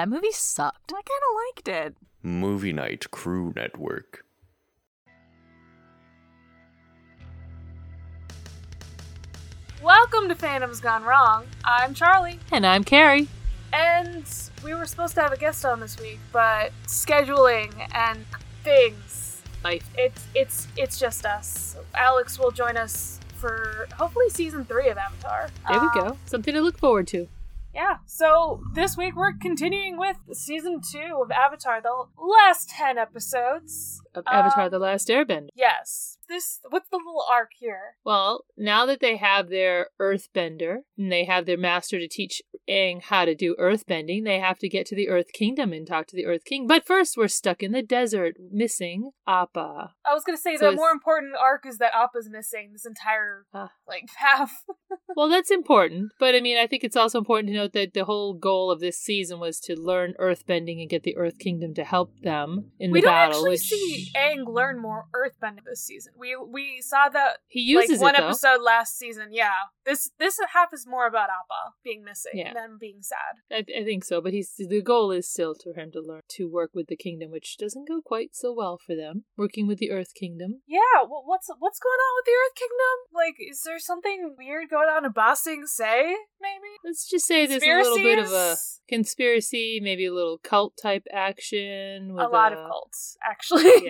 That movie sucked. I kind of liked it. Movie Night Crew Network. Welcome to Phantoms Gone Wrong. I'm Charlie, And I'm Carrie. and we were supposed to have a guest on this week, but scheduling and things. Life. It's it's it's just us. Alex will join us for hopefully season three of Avatar. There we Um, go. Something to look forward to. Yeah. So this week we're continuing with season two of Avatar, the last ten episodes. Of Avatar Um, The Last Airbender. Yes. This what's the little arc here? Well, now that they have their earthbender and they have their master to teach Aang how to do earthbending, they have to get to the Earth Kingdom and talk to the Earth King. But first, we're stuck in the desert, missing Appa. I was gonna say So the more important arc is that Appa's missing this entire Ah. like half. Well, that's important, but I mean, I think it's also important to note that the whole goal of this season was to learn earthbending and get the Earth Kingdom to help them in we the don't battle. actually which see Aang learn more earthbending this season. We we saw that he uses like one it episode last season. Yeah, this this half is more about Appa being missing Yeah. than being sad. I, I think so, but he's the goal is still for him to learn to work with the kingdom, which doesn't go quite so well for them. Working with the Earth Kingdom. Yeah, well, what's what's going on with the Earth Kingdom? Like, is there something weird going on in Ba Sing Se? Maybe Let's just say there's a little bit of a conspiracy, maybe a little cult type action. With a lot of uh, cults, actually. Yeah.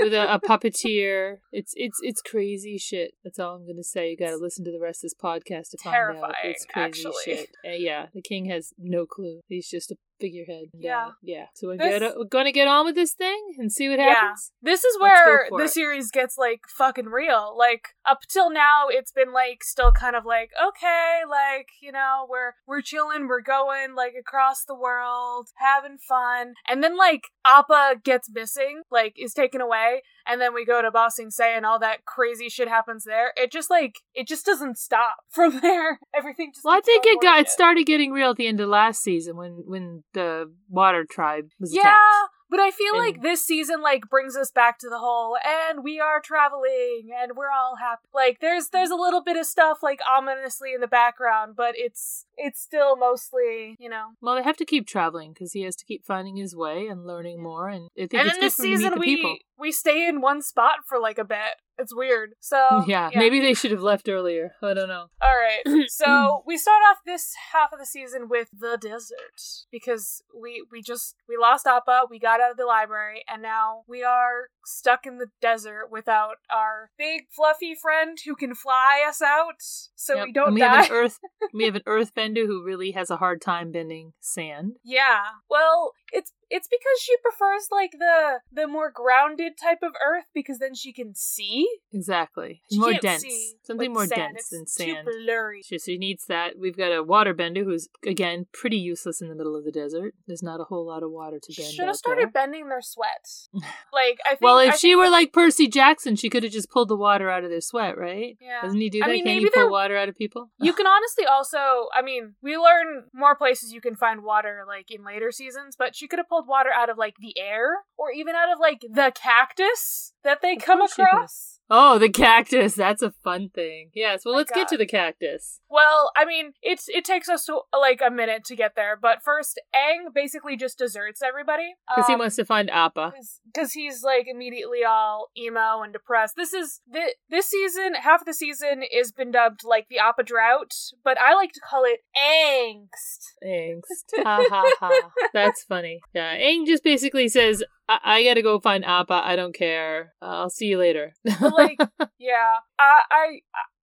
with a, a puppeteer. It's it's it's crazy shit. That's all I'm gonna say. You got to listen to the rest of this podcast to find out. Terrifying, It's crazy actually. shit. Uh, yeah, the king has no clue. He's just a figurehead. Yeah. yeah. So we're, This- get, we're gonna get on with this thing and see what happens. Yeah. This is where the it. series gets like fucking real. Like up till now, it's been like still kind of like okay, like you know we're we're chilling, we're going like across the world, having fun, and then like Appa gets missing, like is taken away, and then we go to Ba Sing Se and all that crazy shit happens there. It just like it just doesn't stop from there. Everything just. Well, I think it got it started getting real at the end of last season when when the water tribe was Yeah, attacked. but I feel And- like this season like brings us back to the whole and we are traveling and we're all happy. Like there's there's a little bit of stuff like ominously in the background, but it's it's still mostly, you know. Well, they have to keep traveling because he has to keep finding his way and learning more. And I think And it's in this for him to season the we people. We stay in one spot for like a bit. It's weird. So yeah, maybe they should have left earlier. I don't know. All right. So we start off this half of the season with the desert because we we just we lost Appa, we got out of the library, and now we are stuck in the desert without our big fluffy friend who can fly us out so Yep, we don't and we die. have an earth. we have an earthbender who really has a hard time bending sand. yeah. Well, it's it's because she prefers like the the more grounded type of earth because then she can see. Exactly, She more dense. see Something more sand. dense It's than too sand. blurry. She, she needs that. We've got a waterbender who's again pretty useless in the middle of the desert. There's not a whole lot of water to bend. Should have started there. bending their sweat. Like I think. Well, I if she think were that- like Percy Jackson, she could have just pulled the water out of their sweat, right? Yeah. Doesn't he do I that? mean, Can maybe he pull water out of people? You can honestly also, I mean, we learn more places you can find water like in later seasons, but she could have pulled water out of like the air or even out of like the cactus that they come course she could. across. Oh, the cactus. That's a fun thing. Yes. Well, let's get to the cactus. Well, I mean, it's it takes us to like a minute to get there, but first, Aang basically just deserts everybody Because he Um, wants to find Appa. because he's like immediately all emo and depressed. This is the this season, half of the season is been dubbed like the Appa drought, but I like to call it angst. Angst. ha ha ha. That's funny. Yeah. Aang just basically says, I, I gotta go find Appa. I don't care. Uh, I'll see you later. Like, yeah, I, I,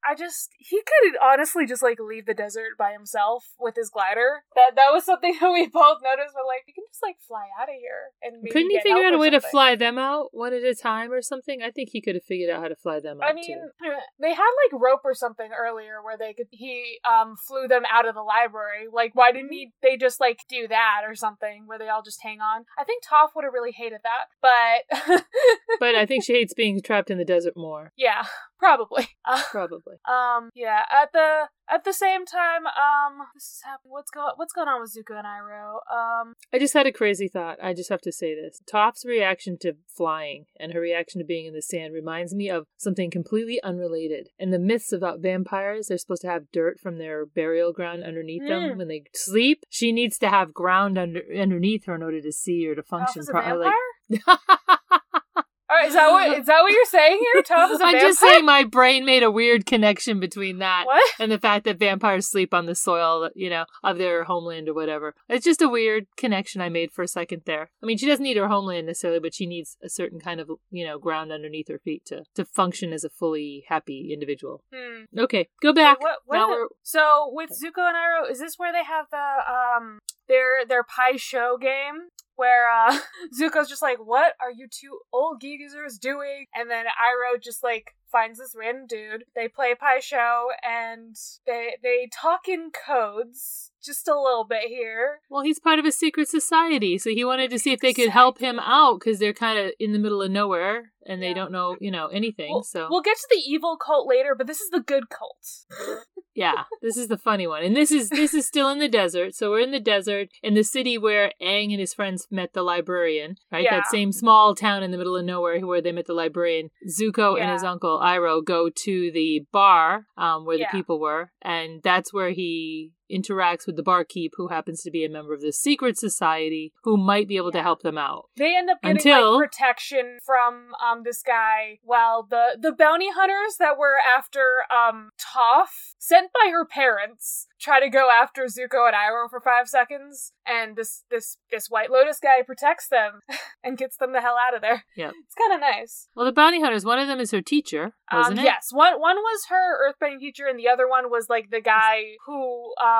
I just he could honestly just like leave the desert by himself with his glider. That that was something that we both noticed. We're like, you can just like fly out of here and Couldn't he figure out a way to fly them out one at a time or something? I think he could have figured out how to fly them out I mean, too. they had like rope or something earlier where they could he um flew them out of the library. Like, why didn't he? They just like do that or something where they all just hang on. I think Toph would have really hated that, but But I think she hates being trapped in the desert more. yeah. Probably. Uh, Probably. um. Yeah. At the at the same time, um, this is happening. What's going What's going on with Zuko and Iroh? Um. I just had a crazy thought. I just have to say this. Toph's reaction to flying and her reaction to being in the sand reminds me of something completely unrelated. And the myths about vampires, they're supposed to have dirt from their burial ground underneath them Mm. when they sleep. She needs to have ground under underneath her in order to see or to function is a properly. right, is that what is that what you're saying here? Toph is a I'm vampire. just saying my brain made a weird connection between that What? and the fact that vampires sleep on the soil, you know, of their homeland or whatever. It's just a weird connection I made for a second there. I mean, she doesn't need her homeland necessarily, but she needs a certain kind of, you know, ground underneath her feet to to function as a fully happy individual. Hmm. Okay, go back. What, what now so with Zuko and Iroh, is this where they have the um their their Pai Sho game? Where uh Zuko's just like, What are you two old geezers doing? And then Iroh just like finds this random dude. They play Pai Sho and they they talk in codes just a little bit here. well, he's part of a secret society, so he wanted to see if they could help him out because they're kind of in the middle of nowhere and they don't know, you know, anything. We'll, so we'll get to the evil cult later, but this is the good cult. Yeah, this is the funny one. And this is this is still in the desert. So we're in the desert in the city where Aang and his friends met the librarian, right? Yeah. That same small town in the middle of nowhere where they met the librarian. Zuko and his uncle Iroh go to the bar um, where Yeah. the people were, and that's where he interacts with the barkeep who happens to be a member of the secret society who might be able to help them out. They end up getting Until- like protection from um this guy while the the bounty hunters that were after um Toph sent by her parents try to go after Zuko and Iroh for five seconds and this this this White Lotus guy protects them and gets them the hell out of there. Yep. It's kind of nice. Well, the bounty hunters, one of them is her teacher, wasn't um, it? Yes, one one was her earthbending teacher, and the other one was like the guy who um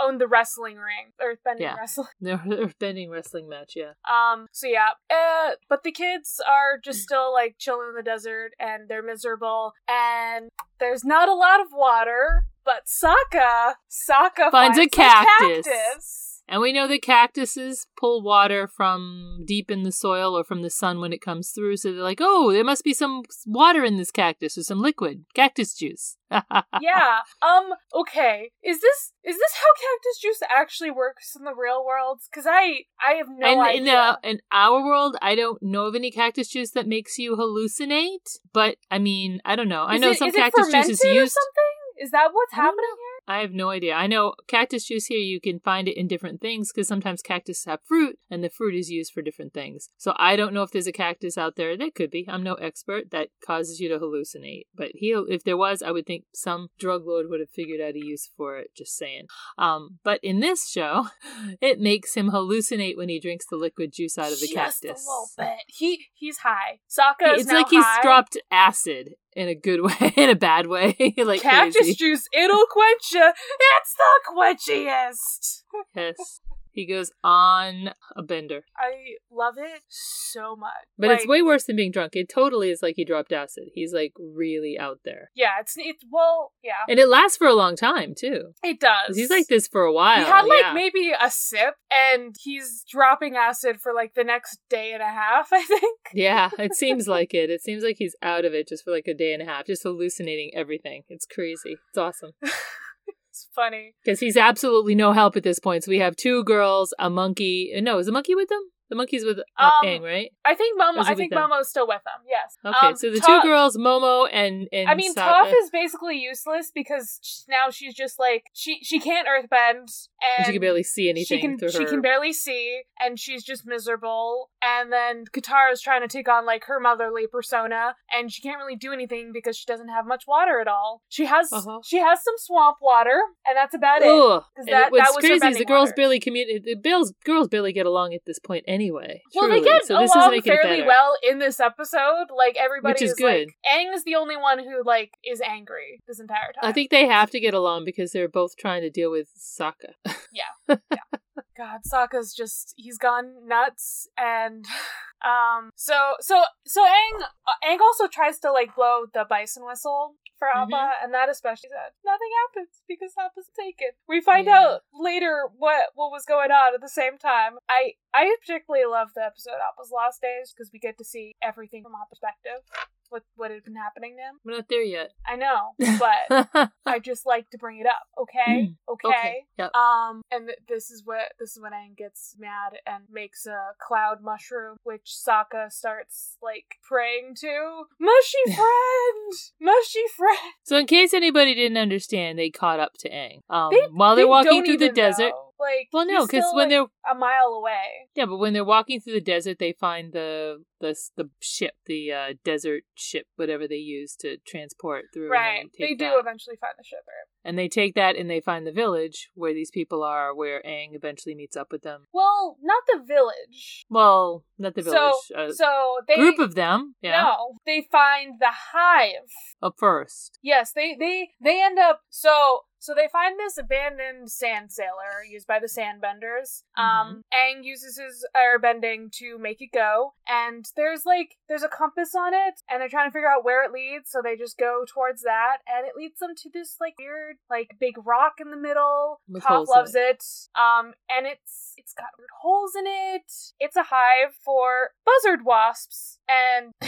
owned the wrestling ring, earthbending Yeah. wrestling. Earthbending wrestling match, yeah. Um, so yeah, uh, but the kids are just still like chilling in the desert and they're miserable and there's not a lot of water, but Sokka, Sokka Finds a cactus. cactus. And we know that cactuses pull water from deep in the soil or from the sun when it comes through. So they're like, oh, there must be some water in this cactus or some liquid cactus juice. yeah. Um. Okay. Is this is this how cactus juice actually works in the real world? Because I I have no and idea. in, uh, in our world, I don't know of any cactus juice that makes you hallucinate. But I mean, I don't know. I know it- some is cactus juice is used. something? Is that what's happening here? I have no idea. I know cactus juice here, you can find it in different things because sometimes cactus have fruit and the fruit is used for different things. So I don't know if there's a cactus out there. There could be. I'm no expert that causes you to hallucinate. But he, if there was, I would think some drug lord would have figured out a use for it. Just saying. Um, but in this show, it makes him hallucinate when he drinks the liquid juice out of the Just cactus. a little bit. He he's high. Sokka is It's like he's dropped acid in a good way, in a bad way, like cactus crazy. juice. It'll quench you. It's the quenchiest. Yes. He goes on a bender. I love it so much. But it's way worse than being drunk. It totally is like he dropped acid. He's like really out there. Yeah, it's it's well, yeah, And it lasts for a long time too. It does. He's like this for a while. He had like yeah. maybe a sip, and he's dropping acid for like the next day and a half. I think. Yeah, it seems like it. It seems like he's out of it just for like a day and a half, just hallucinating everything. It's crazy. It's awesome. Funny. Because he's absolutely no help at this point. So we have two girls, a monkey. No, is the monkey with them? The monkey's with uh, Um, Aang, right? I think Momo. I think them? Momo's still with them. Yes. Okay, Um, so the Toph- two girls, Momo and and I mean, Sa- Toph is basically useless because sh- now she's just like she she can't earthbend and and she can barely see anything she can she her. can barely see and she's just miserable and then Katara's trying to take on like her motherly persona and she can't really do anything because she doesn't have much water at all. She has Uh-huh. she has some swamp water and that's about it. Ugh. And that- what's that was her crazy is the girls water. barely communicate. The girls, girls barely get along at this point anyway. Well, truly. they get so this along make fairly better. well in this episode. Like everybody Which is is, like good. Aang is the only one who like is angry this entire time. I think they have to get along because they're both trying to deal with Sokka. God, Sokka's just he's gone nuts and um so so so Aang uh, Aang also tries to like blow the bison whistle for Appa Mhm. and that especially said nothing happens because Appa's taken. We find Yeah. out later what what was going on at the same time. I I particularly love the episode Appa's Lost Days because we get to see everything from Appa's perspective. What what had been happening to him. We're not there yet. I know, but I just like to bring it up. Okay, okay. okay. Yep. Um, and th- this is what this is when Aang gets mad and makes a cloud mushroom, which Sokka starts like praying to. Mushy friend, mushy friend. So, in case anybody didn't understand, they caught up to Aang. Um, They- while they they're walking through the desert. know. Like, Well, no, because when like, they're a mile away. yeah, but when they're walking through the desert, they find the the the ship, the uh, desert ship, whatever they use to transport through. Right. And They take do that. eventually find the ship. Right? and they take that and they find the village where these people are, where Aang eventually meets up with them. Well, not the village. Well, not the village. So, a so they group of them. Yeah. no, they find the hive. Up first. Yes, they they they end up so so they find this abandoned sand sailor used by the sandbenders. Um Aang uses his airbending to make it go, and there's like there's a compass on it, and they're trying to figure out where it leads, so they just go towards that, and it leads them to this like weird like big rock in the middle. With loves it. Um and it's it's got weird holes in it. It's a hive for buzzard wasps, and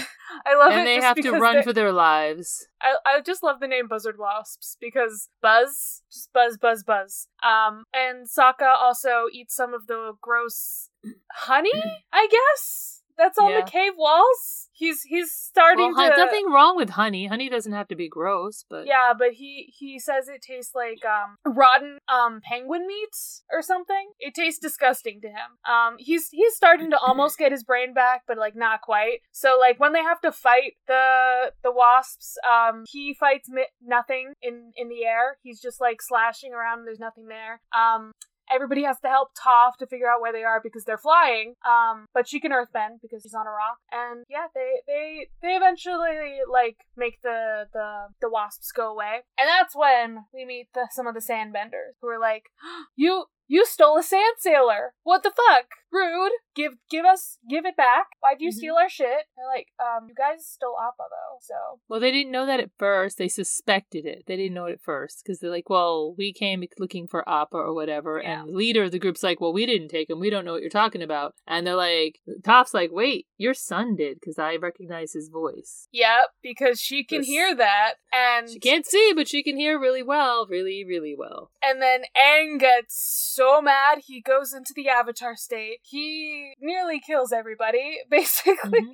I love it. And they have to run they- for their lives. I, I just love the name buzzard wasps because buzz, just buzz, buzz, buzz. Um, and Sokka also eats some of the gross honey, I guess. That's on Yeah. the cave walls. He's he's starting Well, to. nothing wrong with honey. Honey doesn't have to be gross, but Yeah, but he he says it tastes like um rotten um penguin meat or something. It tastes disgusting to him. Um he's he's starting to almost get his brain back, but like not quite. So like when they have to fight the the wasps, um he fights mi- nothing in in the air. He's just like slashing around. And there's nothing there. Um Everybody has to help Toph to figure out where they are because they're flying. Um, but she can earthbend because she's on a rock. And yeah, they they they eventually like make the the the wasps go away. And that's when we meet the, some of the sandbenders who are like, "You you stole a sand sailor. What the fuck? Rude. Give give us give it back. Why'd you Mhm. steal our shit?" They're like, "Um, you guys stole Appa though, so." well, they didn't know that at first. They suspected it. They didn't know it at first because they're like, "Well, we came looking for Appa or whatever," Yeah. and the leader of the group's like, "Well, we didn't take him. We don't know what you're talking about." And they're like, "Toph's like, wait, your son did because I recognize his voice. Yep, because she can This- hear that, and She can't see, but she can hear really well, really, really well." And then Aang gets so mad he goes into the avatar state. He nearly kills everybody, basically. Mhm.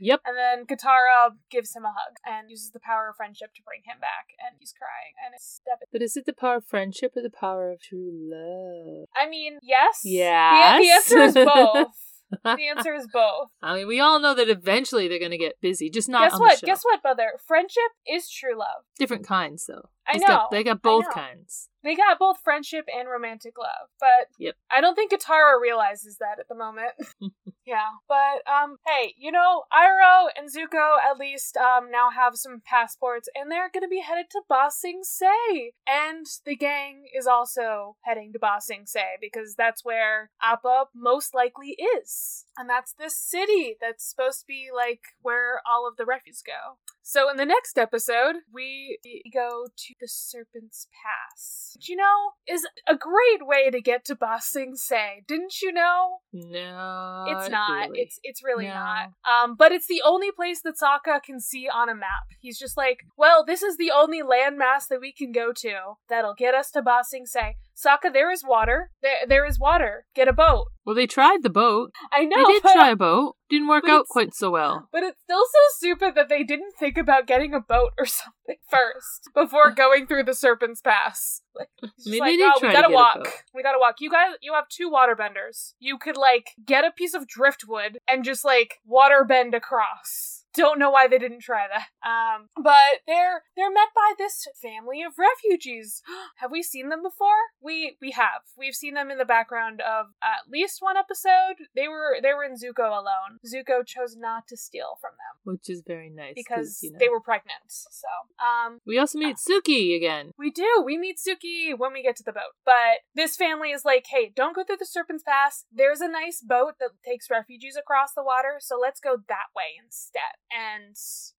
Yep. And then Katara gives him a hug and uses the power of friendship to bring him back, and he's crying, and it's devastating. But is it the power of friendship or the power of true love? I mean, yes. The- Yes. The, answer is both. The answer is both. I mean, we all know that eventually they're going to get busy, just not Guess what? Guess what, brother? Friendship is true love. Different kinds, though. I know. got- they got both kinds. They got both friendship and romantic love, but Yep. I don't think Katara realizes that at the moment. yeah, but um, hey, you know, Iroh and Zuko at least um now have some passports, and they're gonna be headed to Ba Sing Se, and the gang is also heading to Ba Sing Se because that's where Appa most likely is, and that's this city that's supposed to be like where all of the refugees go. So in the next episode, we go to the Serpent's Pass. Which, you know, is a great way to get to Ba Sing Se. Didn't you know? No, it's not. really. It's it's really No. not. Um, but it's the only place that Sokka can see on a map. He's just like, well, this is the only landmass that we can go to that'll get us to Ba Sing Se. Sokka, there is water. There there is water. Get a boat. Well, they tried the boat. I know. they did try a boat. Didn't work out quite so well. But it's still so stupid that they didn't think about getting a boat or something first before going through the Serpent's Pass. Like, Maybe like, they oh, we gotta walk. We gotta walk. You guys, you have two waterbenders. You could like get a piece of driftwood and just like waterbend across. Don't know why they didn't try that. Um, but they're they're met by this family of refugees. have we seen them before? We we have. We've seen them in the background of at least one episode. They were they were in Zuko alone. Zuko chose not to steal from them Which is very nice because you know. they were pregnant. So, um, We also meet Suki again. we do. We meet Suki when we get to the boat. But this family is like, hey, don't go through the Serpent's Pass. There's a nice boat that takes refugees across the water, so let's go that way instead. And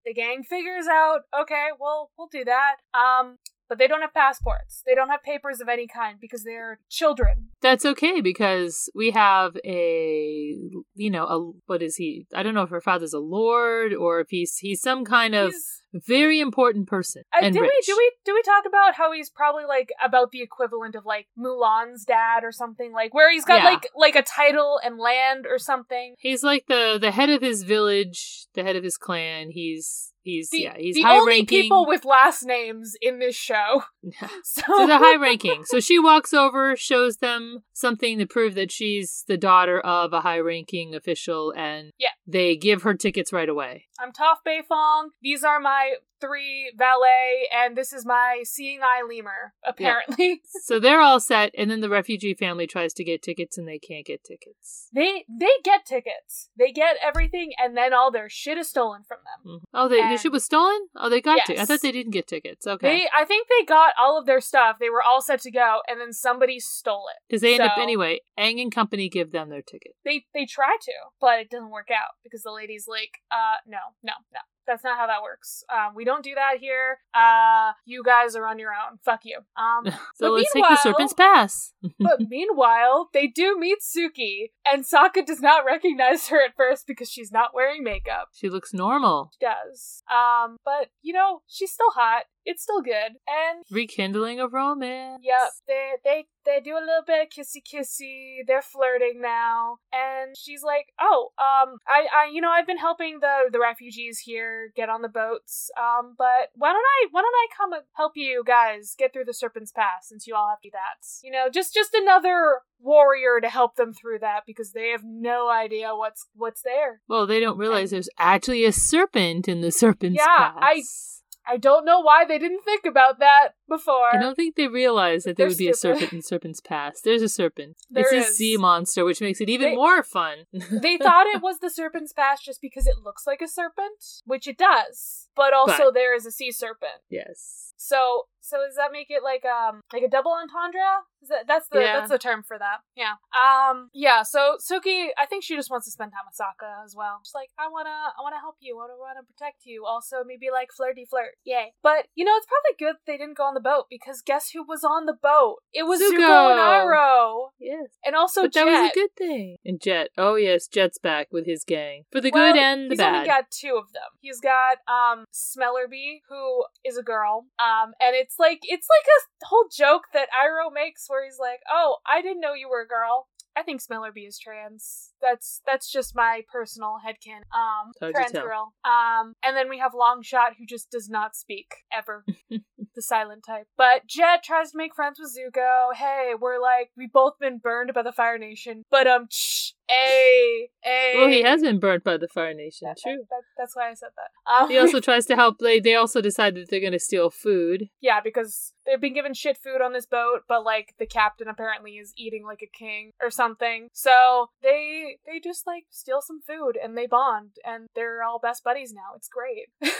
the gang figures out, okay, well, we'll do that. Um, but they don't have passports. They don't have papers of any kind because they're children. That's okay because we have a, you know, a what is he? I don't know if her father's a lord or if he's he's some kind of He's- very important person Uh, and did rich. we do we do we talk about how he's probably like about the equivalent of like Mulan's dad or something like where he's got Yeah. like like a title and land or something? He's like the the head of his village, the head of his clan. He's he's The, yeah, he's the high only ranking. people with last names in this show. So, so the high ranking. So she walks over, shows them something to prove that she's the daughter of a high ranking official, and Yeah. they give her tickets right away. I'm Toph Beifong. These are my three valet, and this is my seeing eye lemur. Apparently, So they're all set, and then the refugee family tries to get tickets, and they can't get tickets. they they get tickets. They get everything, and then all their shit is stolen from them. Mhm. Oh, they, the And- ship was stolen. Oh, they got to. I thought they didn't get tickets. Okay, They, I think they got all of their stuff. They were all set to go, and then somebody stole it. because they end up anyway. Aang and company give them their ticket. They they try to, but it doesn't work out because the lady's like, uh, no, no, no. That's not how that works. Um, we don't do that here. Uh, you guys are on your own. Fuck you. Um, So let's take the serpent's pass. but meanwhile, they do meet Suki, and Sokka does not recognize her at first because she's not wearing makeup. she looks normal. She does. Um, but you know, she's still hot. It's still good. And Rekindling of romance. Yep, they they they do a little bit of kissy kissy. They're flirting now, and she's like, "Oh, um, I I you know I've been helping the the refugees here get on the boats. Um, but why don't I why don't I come and help you guys get through the Serpent's Pass since you all have to do that? You know, just just another warrior to help them through that because they have no idea what's what's there. Well, they don't realize there's actually a serpent in the serpent's Yeah, pass. I- I don't know why they didn't think about that before. I don't think they realized that there would be a serpent in Serpent's Pass. There's a serpent. There it's a sea monster, which makes it even They- more fun. they thought it was the serpent's pass just because it looks like a serpent, which it does. But also But- there is a sea serpent. yes. So so does that make it like um like a double entendre? Is that that's the Yeah. that's the term for that. Yeah. Um yeah, so Suki I think she just wants to spend time with Sokka as well. She's like, I wanna I wanna help you, I wanna protect you. Also maybe like flirty flirt. Yay. But you know, it's probably good they didn't go on the boat because guess who was on the boat? It was Zuko, Zuko. and Iroh. Yes. And also but that Jet. was a good thing. And Jet. Oh, yes. Jet's back with his gang. For the Well, good and the he's bad. only got two of them. He's got um Smellerby, who is a girl. Um, and it's like it's like a whole joke that Iroh makes where he's like, "Oh, I didn't know you were a girl." I think Smellerby is trans. That's that's just my personal headcanon. Um, to trans girl. Um, and then we have Longshot, who just does not speak ever, the silent type. But Jet tries to make friends with Zuko. Hey, we're like we've both been burned by the Fire Nation, but um, a a. well, he has been burnt by the Fire Nation. That- True. that- that- that's why I said that. Um, He also tries to help. They, they also decide that they're going to steal food. yeah, because they've been given shit food on this boat, but like the captain apparently is eating like a king or something. So they they just like steal some food and they bond and they're all best buddies now. It's great.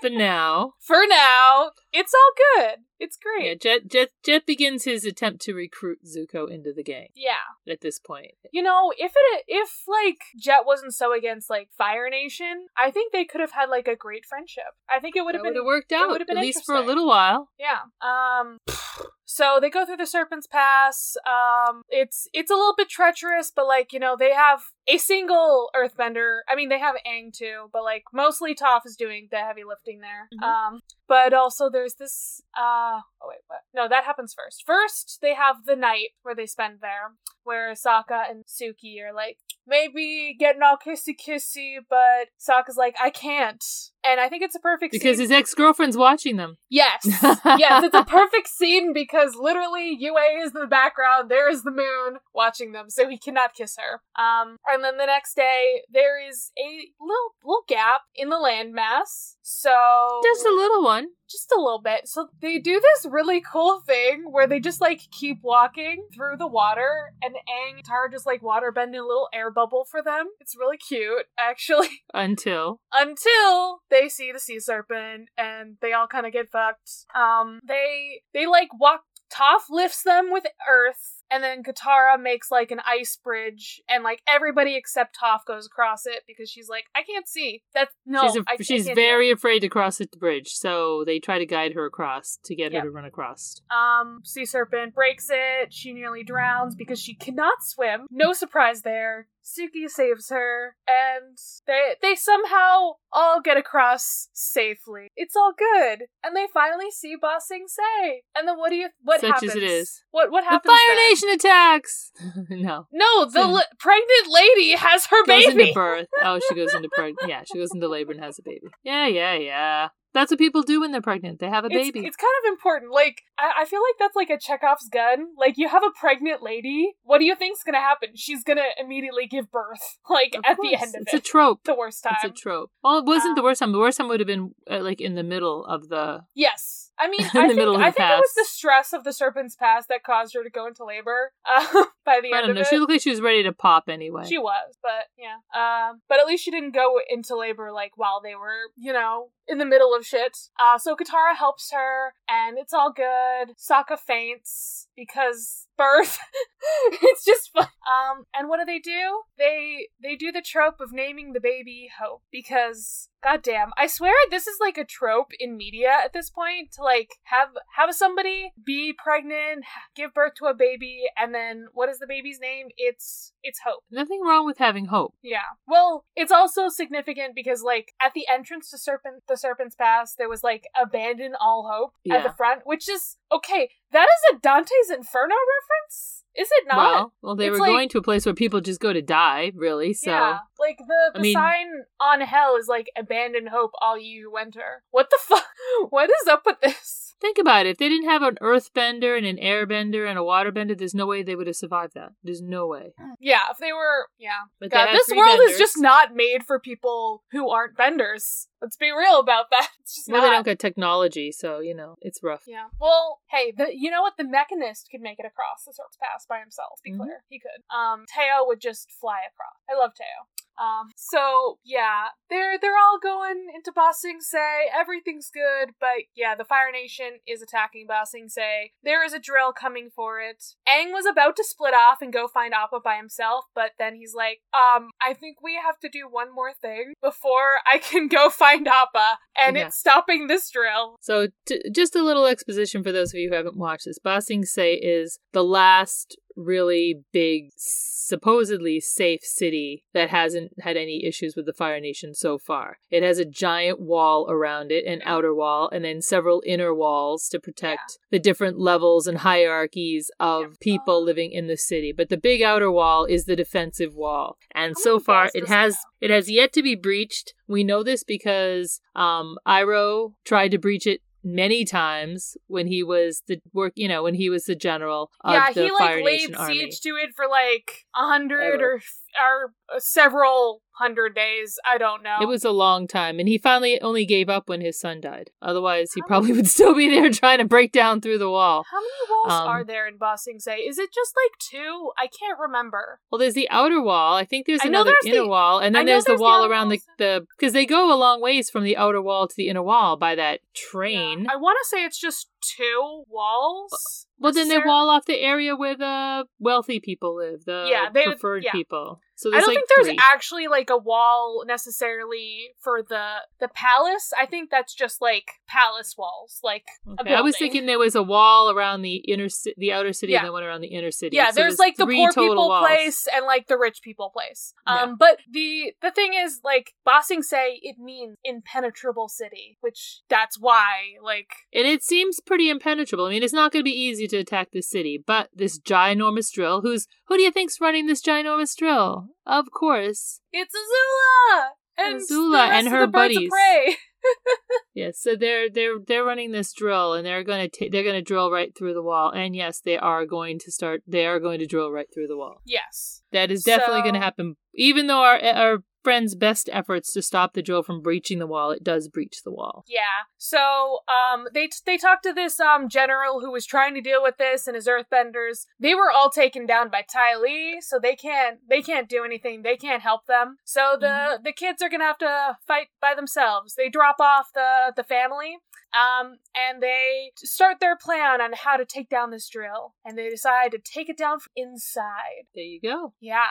But now, For now, it's all good. It's great. yeah, Jet, Jet, Jet begins his attempt to recruit Zuko into the gang Yeah. at this point. You know, if it if like Jet wasn't so against like Fire Nation, I think they could have had like a great friendship. I think it would That have would been have worked it out, would've at least for a little while. Yeah. Um so they go through the Serpent's Pass. Um it's it's a little bit treacherous, but like, you know, they have a single earthbender. I mean, they have Aang too, but like mostly Toph is doing the heavy lifting there. Mhm. Um but also there's this uh oh wait, what? No, that happens first. First, they have the night where they spend there, where Sokka and Suki are like maybe getting all kissy kissy, but Sokka's like, I can't. And I think it's a perfect Because scene. his ex girlfriend's watching them. Yes. yes, it's a perfect scene because literally Yue is in the background, there is the moon watching them, so he cannot kiss her. Um and then the next day there is a little little gap in the landmass. So Just a little one. just a little bit. So they do this really cool thing where they just like keep walking through the water and Aang and Tar just like water bending a little air bubble for them. It's really cute, actually. Until. Until they see the sea serpent and they all kind of get fucked. Um they they like walk Toph lifts them with earth and then Katara makes like an ice bridge, and like everybody except Toph goes across it because she's like, I can't see. That's no, she's a- I, I she's do very afraid to cross the bridge, so they try to guide her across to get Yep. her to run across. Um, Sea Serpent breaks it. She nearly drowns because she cannot swim. No surprise there. Suki saves her, and they they somehow all get across safely. It's all good, and they finally see Ba Sing Se. And then what do you what Such happens? as it is. What what happens? The? Fire then? Nation attacks. no, No, the So- li- pregnant lady has her goes baby. into birth. Oh, she goes into birth. Yeah, she goes into labor and has a baby. Yeah, yeah, yeah. That's what people do when they're pregnant. They have a baby. it's kind of important. Like, I, I feel like that's like a Chekhov's gun. Like, you have a pregnant lady. What do you think's gonna happen? She's gonna immediately give birth. Like, Of at the end of it's it. It's a trope. the worst time. It's a trope. Well, it wasn't the Um, worst time. The worst time would have been uh, like in the middle of the. Yes. I mean, I think, I think it was the stress of the serpent's pass that caused her to go into labor uh, by the I end I don't know. She looked like she was ready to pop anyway. She was, but yeah. Um, but at least she didn't go into labor like while they were, you know, in the middle of shit. Uh, so Katara helps her, and it's all good. Sokka faints because birth. it's just fun. Um, and what do they do? They they do the trope of naming the baby Hope because goddamn, I swear this is like a trope in media at this point to like have have somebody be pregnant, give birth to a baby, and then what is the baby's name? It's it's Hope. Nothing wrong with having hope. Yeah. Well, it's also significant because like at the entrance to Serpent the Serpent's Pass, there was like abandon all hope at the front, which is okay, that is a Dante's Inferno reference? Is it not? Well, well, they It's were like- going to a place where people just go to die, really. So Yeah, like the, the I mean- sign on hell is like "Abandon hope, all you who enter." What the fuck? What is up with this? think about it. If they didn't have an earthbender and an airbender and a waterbender, there's no way they would have survived that. There's no way. Yeah, if they were, yeah. But God, this world is just not made for people who aren't benders. Let's be real about that. It's just Well, not. they don't get technology, so you know it's rough. Yeah. Well, hey, the you know what? The mechanist could make it across the Serpent's Pass by himself. Be Mhm. clear, he could. Um, Teo would just fly across. I love Teo. Um, so yeah, they're they're all going into Ba Sing Se. Everything's good, but yeah, the Fire Nation is attacking Ba Sing Se. There is a drill coming for it. Aang was about to split off and go find Appa by himself, but then he's like, um, I think we have to do one more thing before I can go find Appa, and Yeah. it's stopping this drill. So, t- just a little exposition for those of you who haven't watched this. Ba Sing Se is the last really big, supposedly safe city that hasn't had any issues with the Fire Nation so far. It has a giant wall around it, an outer wall, and then several inner walls to protect the different levels and hierarchies of people living in the city. But the big outer wall is the defensive wall. And so far it has it has yet to be breached. We know this because um Iroh tried to breach it many times when he was the work you know when he was the general of yeah, he like laid siege to it for like a hundred or or uh, several hundred days. I don't know. It was a long time, and he finally only gave up when his son died. Otherwise, he How probably would still be there trying to break down through the wall. How many walls um, are there in Ba Sing Se? Is it just like two? I can't remember. Well, there's the outer wall. I think there's I another there's inner the- wall, and then there's the there's the wall outer around the walls. the because they go a long ways from the outer wall to the inner wall by that train. Yeah. I want to say it's just two walls. well, then they wall off the area where the wealthy people live, the Yeah, they- preferred yeah. people. So I don't like think there's three. actually like a wall necessarily for the the palace. I think that's just like palace walls, like Okay, I was thinking there was a wall around the inner, ci- the outer city, Yeah. and then one around the inner city. Yeah, So there's, like the poor people walls. place and like the rich people place. Yeah. Um, but the the thing is, like Ba Sing Se it means impenetrable city, which that's why, like, and it seems pretty impenetrable. I mean, it's not going to be easy to attack this city, but this ginormous drill. Who's who do you think's running this ginormous drill? Of course, it's Azula and Azula and her the birds of buddies. yes. So they're they're they're running this drill, and they're going to they're going to drill right through the wall. And yes, they are going to start. They are going to drill right through the wall. yes. That is definitely So- going to happen. Even though our our friend's best efforts to stop the drill from breaching the wall, it does breach the wall. Yeah. So, um, they they talked to this um general who was trying to deal with this and his earthbenders. They were all taken down by Ty Lee, so they can't they can't do anything. They can't help them. So the Mhm. the kids are gonna have to fight by themselves. They drop off the the family. Um, and they start their plan on how to take down this drill, and they decide to take it down from inside. There you go. Yeah.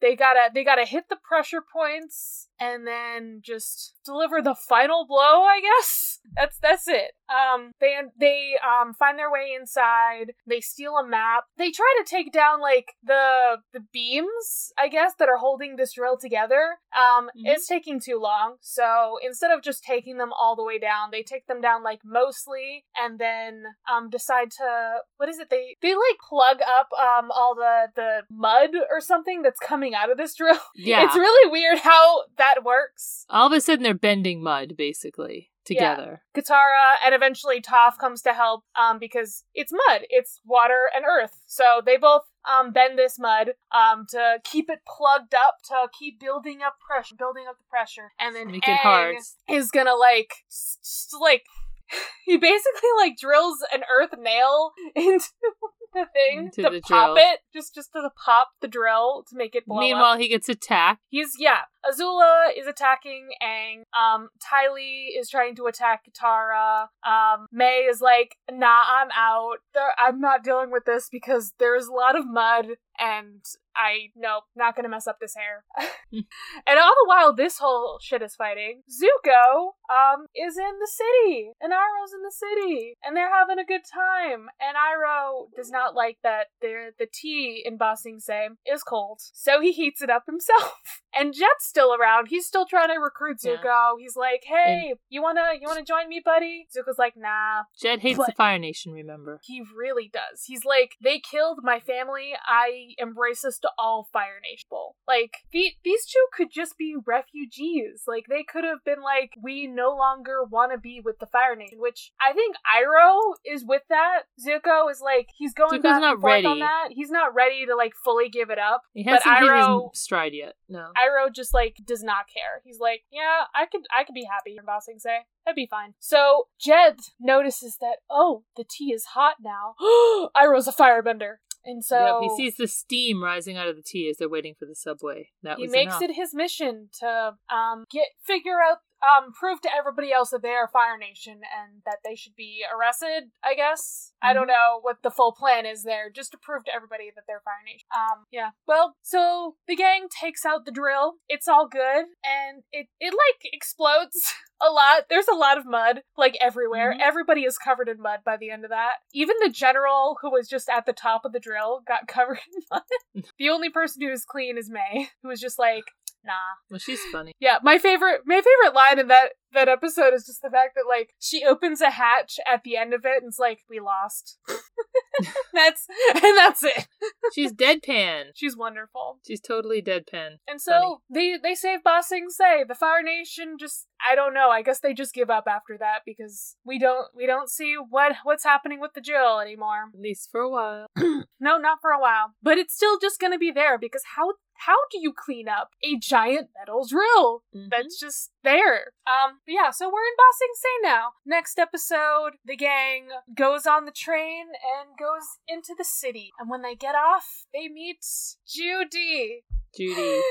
They gotta they gotta hit the pressure points and then just deliver the final blow, I guess. That's that's it. Um they they um find their way inside, they steal a map. They try to take down like the the beams, I guess, that are holding this drill together. Um Mhm. it's taking too long. So instead of just taking them all the way down, they take them down like mostly and then um decide to what is it? They they like plug up um all the the mud or something that's coming out of this drill. Yeah. It's really weird how that works. All of a sudden, they're bending mud, basically, together. Katara and eventually Toph comes to help um because it's mud, it's water and earth. So they both um bend this mud um to keep it plugged up to keep building up pressure, building up the pressure. And then Make Aang hard. is gonna like s- s- like he basically like drills an earth nail into the thing Into to the pop drill. it just just to pop the drill to make it blow up. Meanwhile, he gets attacked. He's yeah. Azula is attacking Aang. Um, Ty Lee is trying to attack Katara. Um, Mai is like, nah, I'm out. There, I'm not dealing with this because there's a lot of mud and I nope, not gonna mess up this hair. and all the while this whole shit is fighting, Zuko um is in the city and Iroh's in the city and they're having a good time. And Iroh does not like that the the tea in Ba Sing Se is cold, so he heats it up himself. And Jet's still around. He's still trying to recruit Yeah. Zuko. He's like, "Hey, you wanna you wanna join me, buddy?" Zuko's like, "Nah." Jet hates But- the Fire Nation, remember? He really does. He's like, they killed my family. I am racist to all Fire Nation people. Like, the, these two could just be refugees. Like, they could have been like, we no longer want to be with the Fire Nation, which I think Iroh is with that. Zuko is like, he's going Zuko's back not and forth on that. He's not ready to like fully give it up. He But hasn't hit Iroh- his stride yet. No. Iroh just like does not care. He's like, yeah, I could I could be happy in Ba Sing Se. That'd be fine. So Jet notices that oh, the tea is hot now. Iroh's a firebender, and so Yep, he sees the steam rising out of the tea as they're waiting for the subway. That he makes enough. it his mission to um get figure out um prove to everybody else that they are Fire Nation and that they should be arrested. I guess I don't know what the full plan is there, just to prove to everybody that they're Fire Nation. Um, yeah. Well, so the gang takes out the drill. It's all good, and it it like explodes a lot. There's a lot of mud like everywhere. Mhm. Everybody is covered in mud by the end of that. Even the general who was just at the top of the drill got covered in mud. the only person who is clean is Mai, who was just like, nah. Well, she's funny. Yeah, my favorite my favorite line in that that episode is just the fact that like she opens a hatch at the end of it and it's like we lost. that's and that's it. She's deadpan. She's wonderful. She's totally deadpan. And so Funny. they they save Ba Sing Se The Fire Nation just I don't know. I guess they just give up after that because we don't we don't see what what's happening with the drill anymore. At least for a while. No, not for a while. But it's still just gonna be there because how how do you clean up a giant metal drill? Mhm. that's just there. Um, but yeah, so we're in Ba Sing Se now. Next episode, the gang goes on the train and goes into the city. And when they get off, they meet Joo Dee. Joo Dee.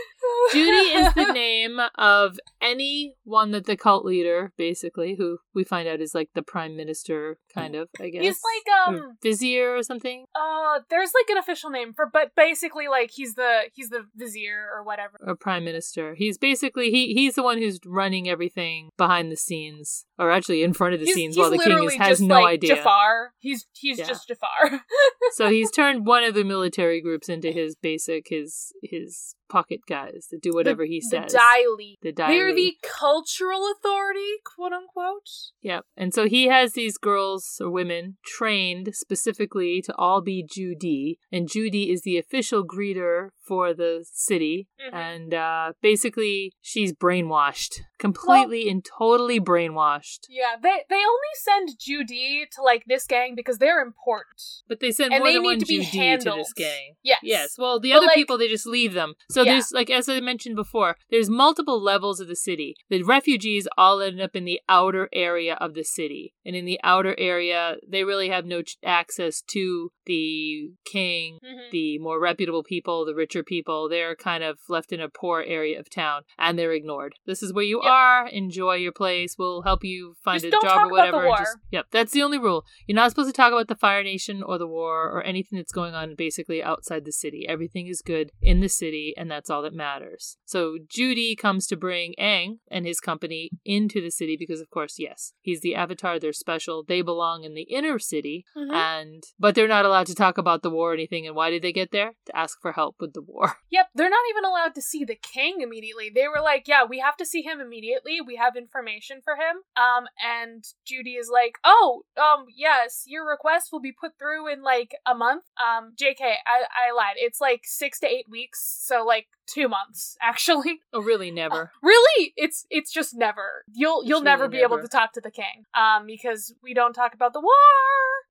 Judy is the name of any one that the cult leader, basically, who we find out is like the prime minister, kind of, I guess. He's like Or um vizier or something, uh there's like an official name for but basically like he's the he's the vizier or whatever. or prime minister. He's basically he he's the one who's running everything behind the scenes, or actually in front of the He's, scenes, he's while the king is, has just no like idea. Jafar. He's he's Yeah. just Jafar. so he's turned one of the military groups into his basic his his pocket guys to do whatever he says. the. Dai Li. The They're the cultural authority, quote unquote. Yep. And so he has these girls or women trained specifically to all be Joo Dee. And Joo Dee is the official greeter for the city. Mhm. And uh, basically, she's brainwashed. Completely and totally brainwashed. Yeah, they they only send Joo Dee to like this gang because they're important. But they send And more they than need one to be Joo Dee to this gang. Yes. Yes. Well, the But, other like- people, they just leave them. So Yeah. there's, like, as I mentioned before, there's multiple levels of the city. The refugees all end up in the outer area of the city. And in the outer area, they really have no ch- access to the king, Mhm. the more reputable people, the richer people. They're kind of left in a poor area of town and they're ignored. This is where you Yep. are. Enjoy your place. We'll help you find Just a job or about the whatever. war. Just- yep, that's the only rule. You're not supposed to talk about the Fire Nation or the war or anything that's going on basically outside the city. Everything is good in the city, and that's all that matters. So Joo Dee comes to bring Aang and his company into the city because, of course, yes, he's the Avatar. They're special. They belong in the inner city, Mhm. and but they're not allowed to talk about the war or anything. And why did they get there? To ask for help with the war. Yep, they're not even allowed to see the king immediately. They were like, "Yeah, we have to see him immediately. We have information for him." Um, and Joo Dee is like, "Oh, um, yes, your request will be put through in like a month." Um, Jk, I I lied. It's like six to eight weeks, so like two months actually. Oh, really? Never. Really, it's it's just never. You'll It's you'll never really be able to talk to the king, um, because we don't talk about the war.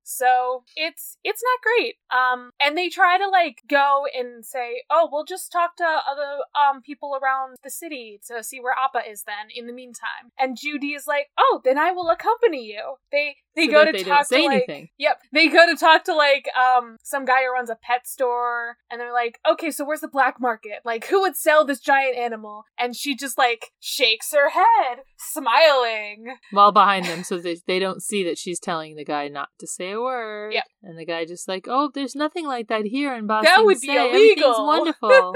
So it's it's not great. Um, and they try to like go and say, oh, we'll just talk to other um people around the city to see where Appa is. Then in the meantime, and Joo Dee is like, oh, then I will accompany you. They they So go to they talk say to like anything. Yep. They go to talk to like um some guy who runs a pet store and they're like, "Okay, so where's the black market? Like who would sell this giant animal?" And she just like shakes her head, smiling. While behind them, so they they don't see that she's telling the guy not to say a word. Yep. And the guy just like, oh, there's nothing like that here in Ba Sing Se. That would be Everything's illegal." wonderful.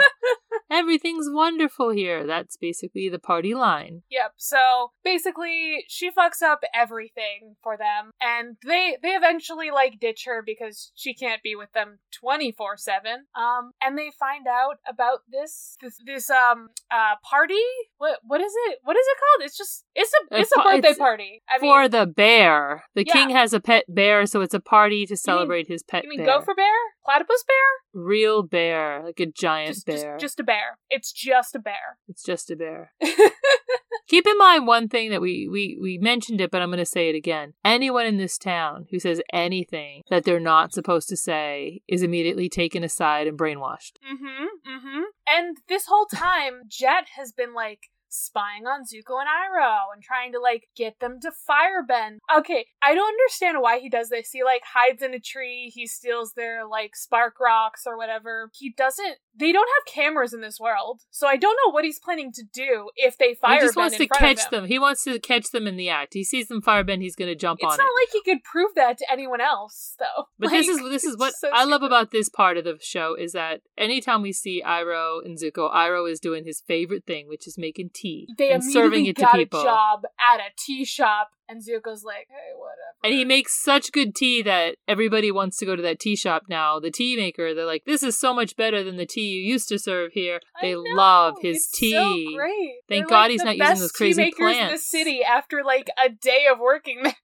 Everything's wonderful here. That's basically the party line. Yep. So basically, she fucks up everything for them, and they they eventually like ditch her because she can't be with them twenty four seven. Um, and they find out about this this this um uh party. What what is it? What is it called? It's just it's a it's a birthday it's party. I For mean, the bear. The Yeah. king has a pet bear, so it's a party to celebrate his pet you mean bear. gopher bear, platypus bear, Real bear, like a giant just, bear. just just a bear. It's just a bear. It's just a bear. Keep in mind one thing that we, we, we mentioned it, but I'm going to say it again. Anyone in this town who says anything that they're not supposed to say is immediately taken aside and brainwashed. Mm-hmm. Mm-hmm. And this whole time, Jet has been like spying on Zuko and Iroh and trying to like get them to firebend. Okay, I don't understand why he does this. He like hides in a tree, he steals their like spark rocks or whatever. He doesn't they don't have cameras in this world. So I don't know what he's planning to do if they firebend he just wants to catch them. He wants to catch them in the act. He sees them firebend, he's going to jump It's on it. It's not like he could prove that to anyone else, though. But Like, this is this is what so I love about this part of the show is that anytime we see Iroh and Zuko, Iroh is doing his favorite thing, which is making tea They and serving immediately it to got people. a job at a tea shop, and Zuko's like, "Hey, whatever." And he makes such good tea that everybody wants to go to that tea shop now. The tea maker, they're like, "This is so much better than the tea you used to serve here." They know, love his tea. So great. Thank They're, God like, he's not using those crazy tea makers in the city after like a day of working there.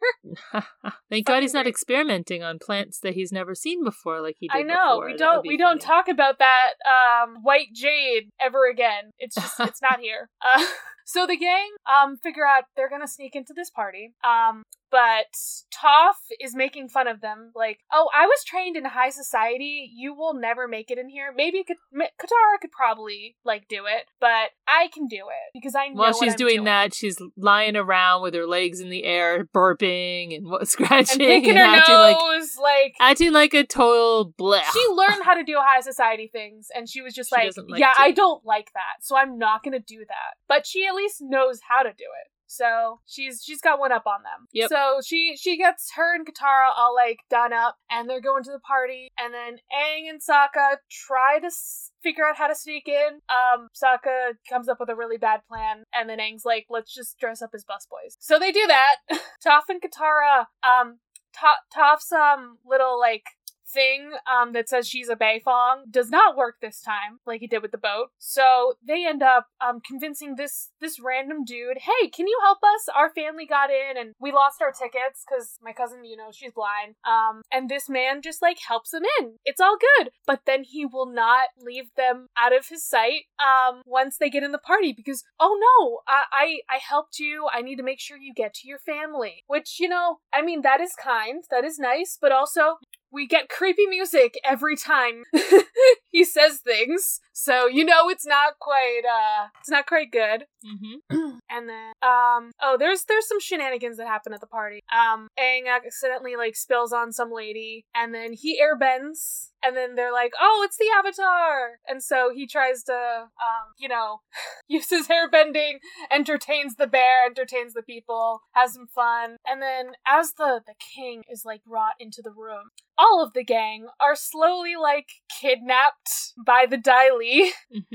Thank God he's not experimenting on plants that he's never seen before, like he did I know before. we don't we don't talk about that um, white jade ever again. It's just it's not here. Uh, so the gang um figure out they're gonna sneak into this party. Um, but Toph is making fun of them, like, "Oh, I was trained in high society. You will never make it in here. Maybe Kat- Katara could probably like do it, but I can do it because I know." While she's I'm doing, that, she's lying around with her legs in the air, burping and what, scratching and picking her acting like nose, like acting like a total blech. she learned how to do high society things and she was just She like, like yeah to. i don't like that so i'm not gonna do that but she at least knows how to do it so she's she's got one up on them. Yep. so she she gets her and katara all like done up and they're going to the party and then Aang and Sokka try to s- figure out how to sneak in. Um Sokka comes up with a really bad plan and then Aang's like let's just dress up as busboys so they do that. Toph and Katara um To- Toph's um little like thing um that says she's a Beifong does not work this time like it did with the boat. So they end up um convincing this this random dude, "Hey, can you help us? Our family got in and we lost our tickets cuz my cousin, you know, she's blind." Um and this man just like helps them in. It's all good. But then he will not leave them out of his sight um once they get in the party because oh no, I I, I helped you. I need to make sure you get to your family. Which, you know, I mean that is kind, that is nice, but also we get creepy music every time he says things, so you know it's not quite uh it's not quite good. Mm-hmm. And then um oh there's there's some shenanigans that happen at the party. Um Aang accidentally like spills on some lady and then he airbends and then they're like, "Oh, it's the avatar." And so he tries to um you know use his airbending, entertains the bear, entertains the people, has some fun. And then as the the king is like brought into the room, all of the gang are slowly like kidnapped by the Dai Li.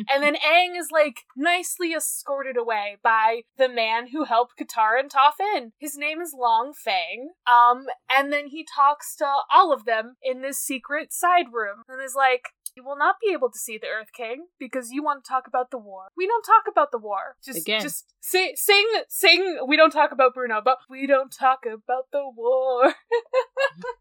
And then Aang is like nicely escorted away by the man who helped Katara and Toph in. His name is Long Feng. Um, and then he talks to all of them in this secret side room and is like, you will not be able to see the Earth King because you want to talk about the war. We don't talk about the war. Just, Again. just sing, sing, sing. We don't talk about Bruno, but we don't talk about the war.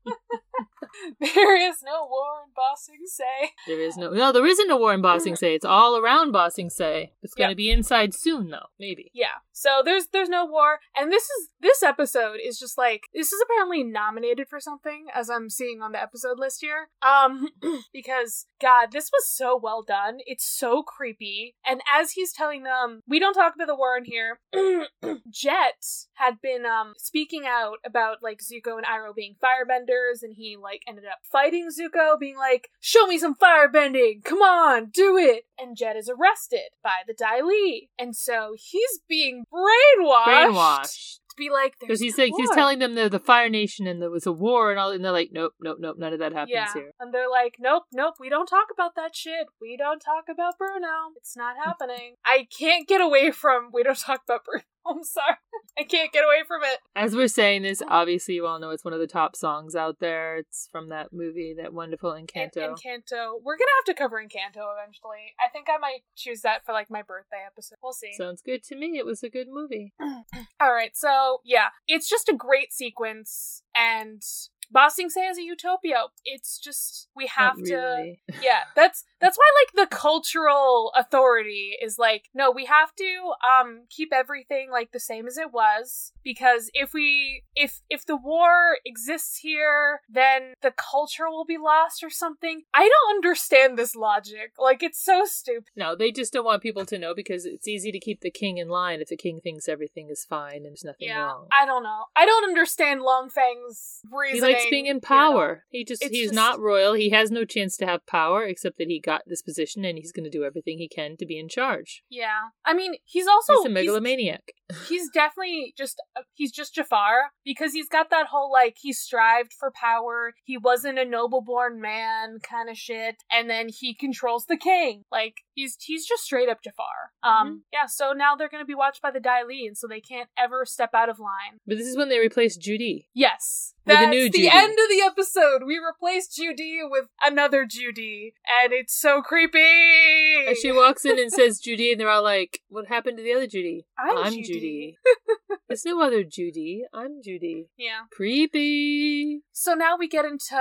there is no war in Ba Sing Se. There is no no, there isn't a war in Ba Sing Se. It's all around Ba Sing Se. It's gonna Yep. be inside soon though, maybe. Yeah. So there's there's no war, and this is this episode is just like this is apparently nominated for something as I'm seeing on the episode list here. Um, because God, this was so well done. It's so creepy, and as he's telling them, we don't talk about the war in here. Jet had been um speaking out about like Zuko and Iroh being firebenders, and he like ended up fighting Zuko, being like, "Show me some firebending! Come on, do it!" And Jet is arrested by the Dai Li, and so he's being brainwashed, Brainwashed. to be like, Because he's like he's telling them they're the Fire Nation and there was a war and all and they're like, Nope, nope, nope, none of that happens yeah, here. and they're like, "Nope, nope, we don't talk about that shit. We don't talk about Bruno. It's not happening." I can't get away from we don't talk about Bruno. I'm sorry, I can't get away from it. As we're saying this, oh. obviously you all know it's one of the top songs out there. It's from that movie, that wonderful Encanto. En- Encanto. We're gonna have to cover Encanto eventually. I think I might choose that for like my birthday episode. We'll see. Sounds good to me. It was a good movie. All right, so yeah, it's just a great sequence, and Ba Sing Se is a utopia. It's just we have to. Yeah, that's that's why like the cultural authority is like no, we have to um keep everything like the same as it was because if we if if the war exists here, then the culture will be lost or something. I don't understand this logic. Like it's so stupid. No, they just don't want people to know because it's easy to keep the king in line if the king thinks everything is fine and there's nothing Yeah, wrong. I don't know. I don't understand Long Feng's reasoning. He likes being in here at all. power. He just It's he's just- not royal. He has no chance to have power except that he got this position and he's going to do everything he can to be in charge. Yeah, I mean, he's also he's a megalomaniac. he's definitely just uh, he's just Jafar because he's got that whole like he strived for power. He wasn't a noble born man kind of shit, and then he controls the king. Like he's he's just straight up Jafar. Um, Mhm. yeah. So now they're gonna be watched by the Dai Li, and so they can't ever step out of line. But this is when they replace Joo Dee. Yes. That's the end of the episode. We replaced Joo Dee with another Joo Dee, and it's so creepy. And she walks in and says Joo Dee, and they're all like, "What happened to the other Joo Dee? I'm Joo Dee. Judy." There's no other Joo Dee. I'm Joo Dee. yeah. Creepy. So now we get into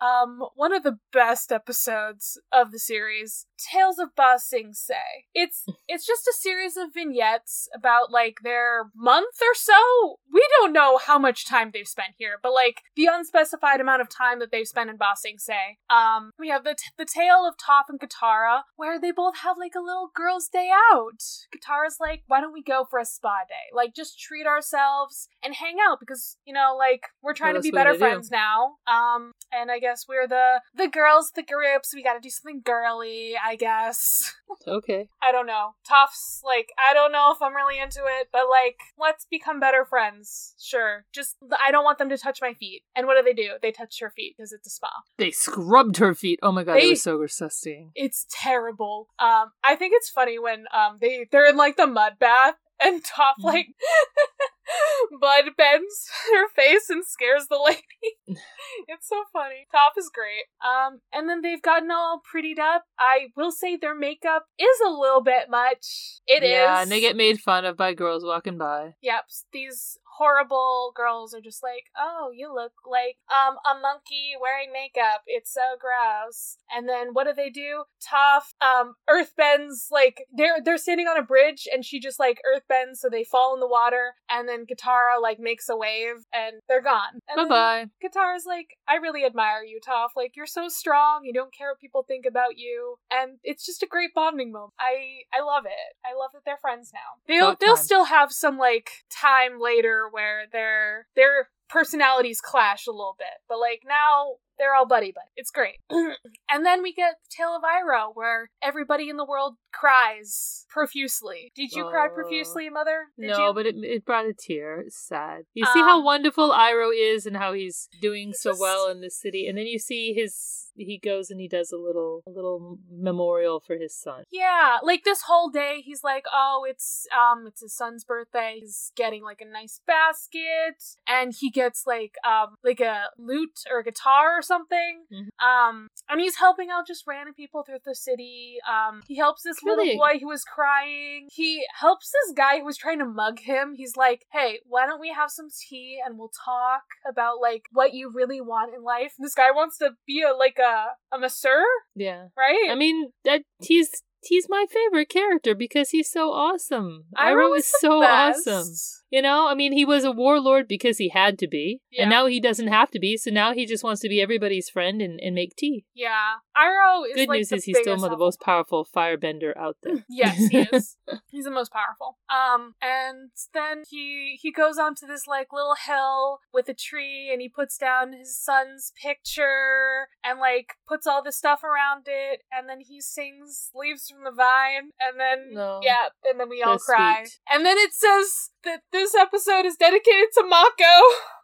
um one of the best episodes of the series, Tales of Ba Sing Se. It's it's just a series of vignettes about like their month or so. We don't know how much time they've spent here, but like the unspecified amount of time that they've spent in Ba Sing Se. Um, we have the t- the tale of Toph and Katara, where they both have like a little girls' day out. Katara's like, "Why don't we go for a spa day? Like, just treat ourselves and hang out because you know, like we're trying What to be better gonna do? friends now." Um, and I guess we're the the girls, the groups. We got to do something girly, I guess. Okay. I don't know. Toph's like, I don't know if I'm really into it, but like, let's become better friends. Sure. Just, I don't want them to touch my feet. And what do they do? They touch her feet because it's a spa. They scrubbed her feet. Oh my god, They- it was so disgusting. It's terrible. Um, I think it's funny when um they they're in like the mud bath and Toph Mhm. like mud bends her face and scares the lady. it's so funny. Toph is great. Um, and then they've gotten all prettied up. I will say their makeup is a little bit much. It is. yeah, and they get made fun of by girls walking by. Yep, these horrible girls are just like, "Oh, you look like um a monkey wearing makeup. It's so gross." And then what do they do? Toph um earthbends like they're they're standing on a bridge and she just like earthbends so they fall in the water and then Katara like makes a wave and they're gone. And Bye then bye. Katara's like, "I really admire you, Toph. Like you're so strong. You don't care what people think about you." And it's just a great bonding moment. I I love it. I love that they're friends now. They'll they'll still have some like time later where their their personalities clash a little bit, but like now they're all buddy buddy. It's great. and then we get the Tale of Iroh, where everybody in the world cries profusely. Did you cry Oh. profusely, Mother? Did no, you? but it it brought a tear. It's sad. You see how Um, wonderful Iroh is and how he's doing so just- well in the city, and then you see his he goes and he does a little a little memorial for his son. Yeah, like this whole day he's like, "Oh, it's um it's his son's birthday. He's getting like a nice basket and he gets like um like a lute or a guitar or something. Mhm. Um and he's helping out just random people throughout the city. Um he helps this Really? little boy who was crying. He helps this guy who was trying to mug him. He's like, "Hey, why don't we have some tea and we'll talk about like what you really want in life?" And this guy wants to be a like a a masseur, Yeah, right? I mean that he's he's my favorite character because he's so awesome. Iroh Iroh is is so best. awesome. You know, I mean, he was a warlord because he had to be, Yeah. and now he doesn't have to be. So now he just wants to be everybody's friend and, and make tea. Yeah, Iroh is Good like news is he's still one of the most powerful firebender out there. Yes, he is. He's the most powerful. Um, and then he he goes onto this like little hill with a tree, and he puts down his son's picture, and like puts all the stuff around it, and then he sings "Leaves from the Vine," and then No. yeah, and then we all cry, sweet. and then it says that this episode is dedicated to Mako.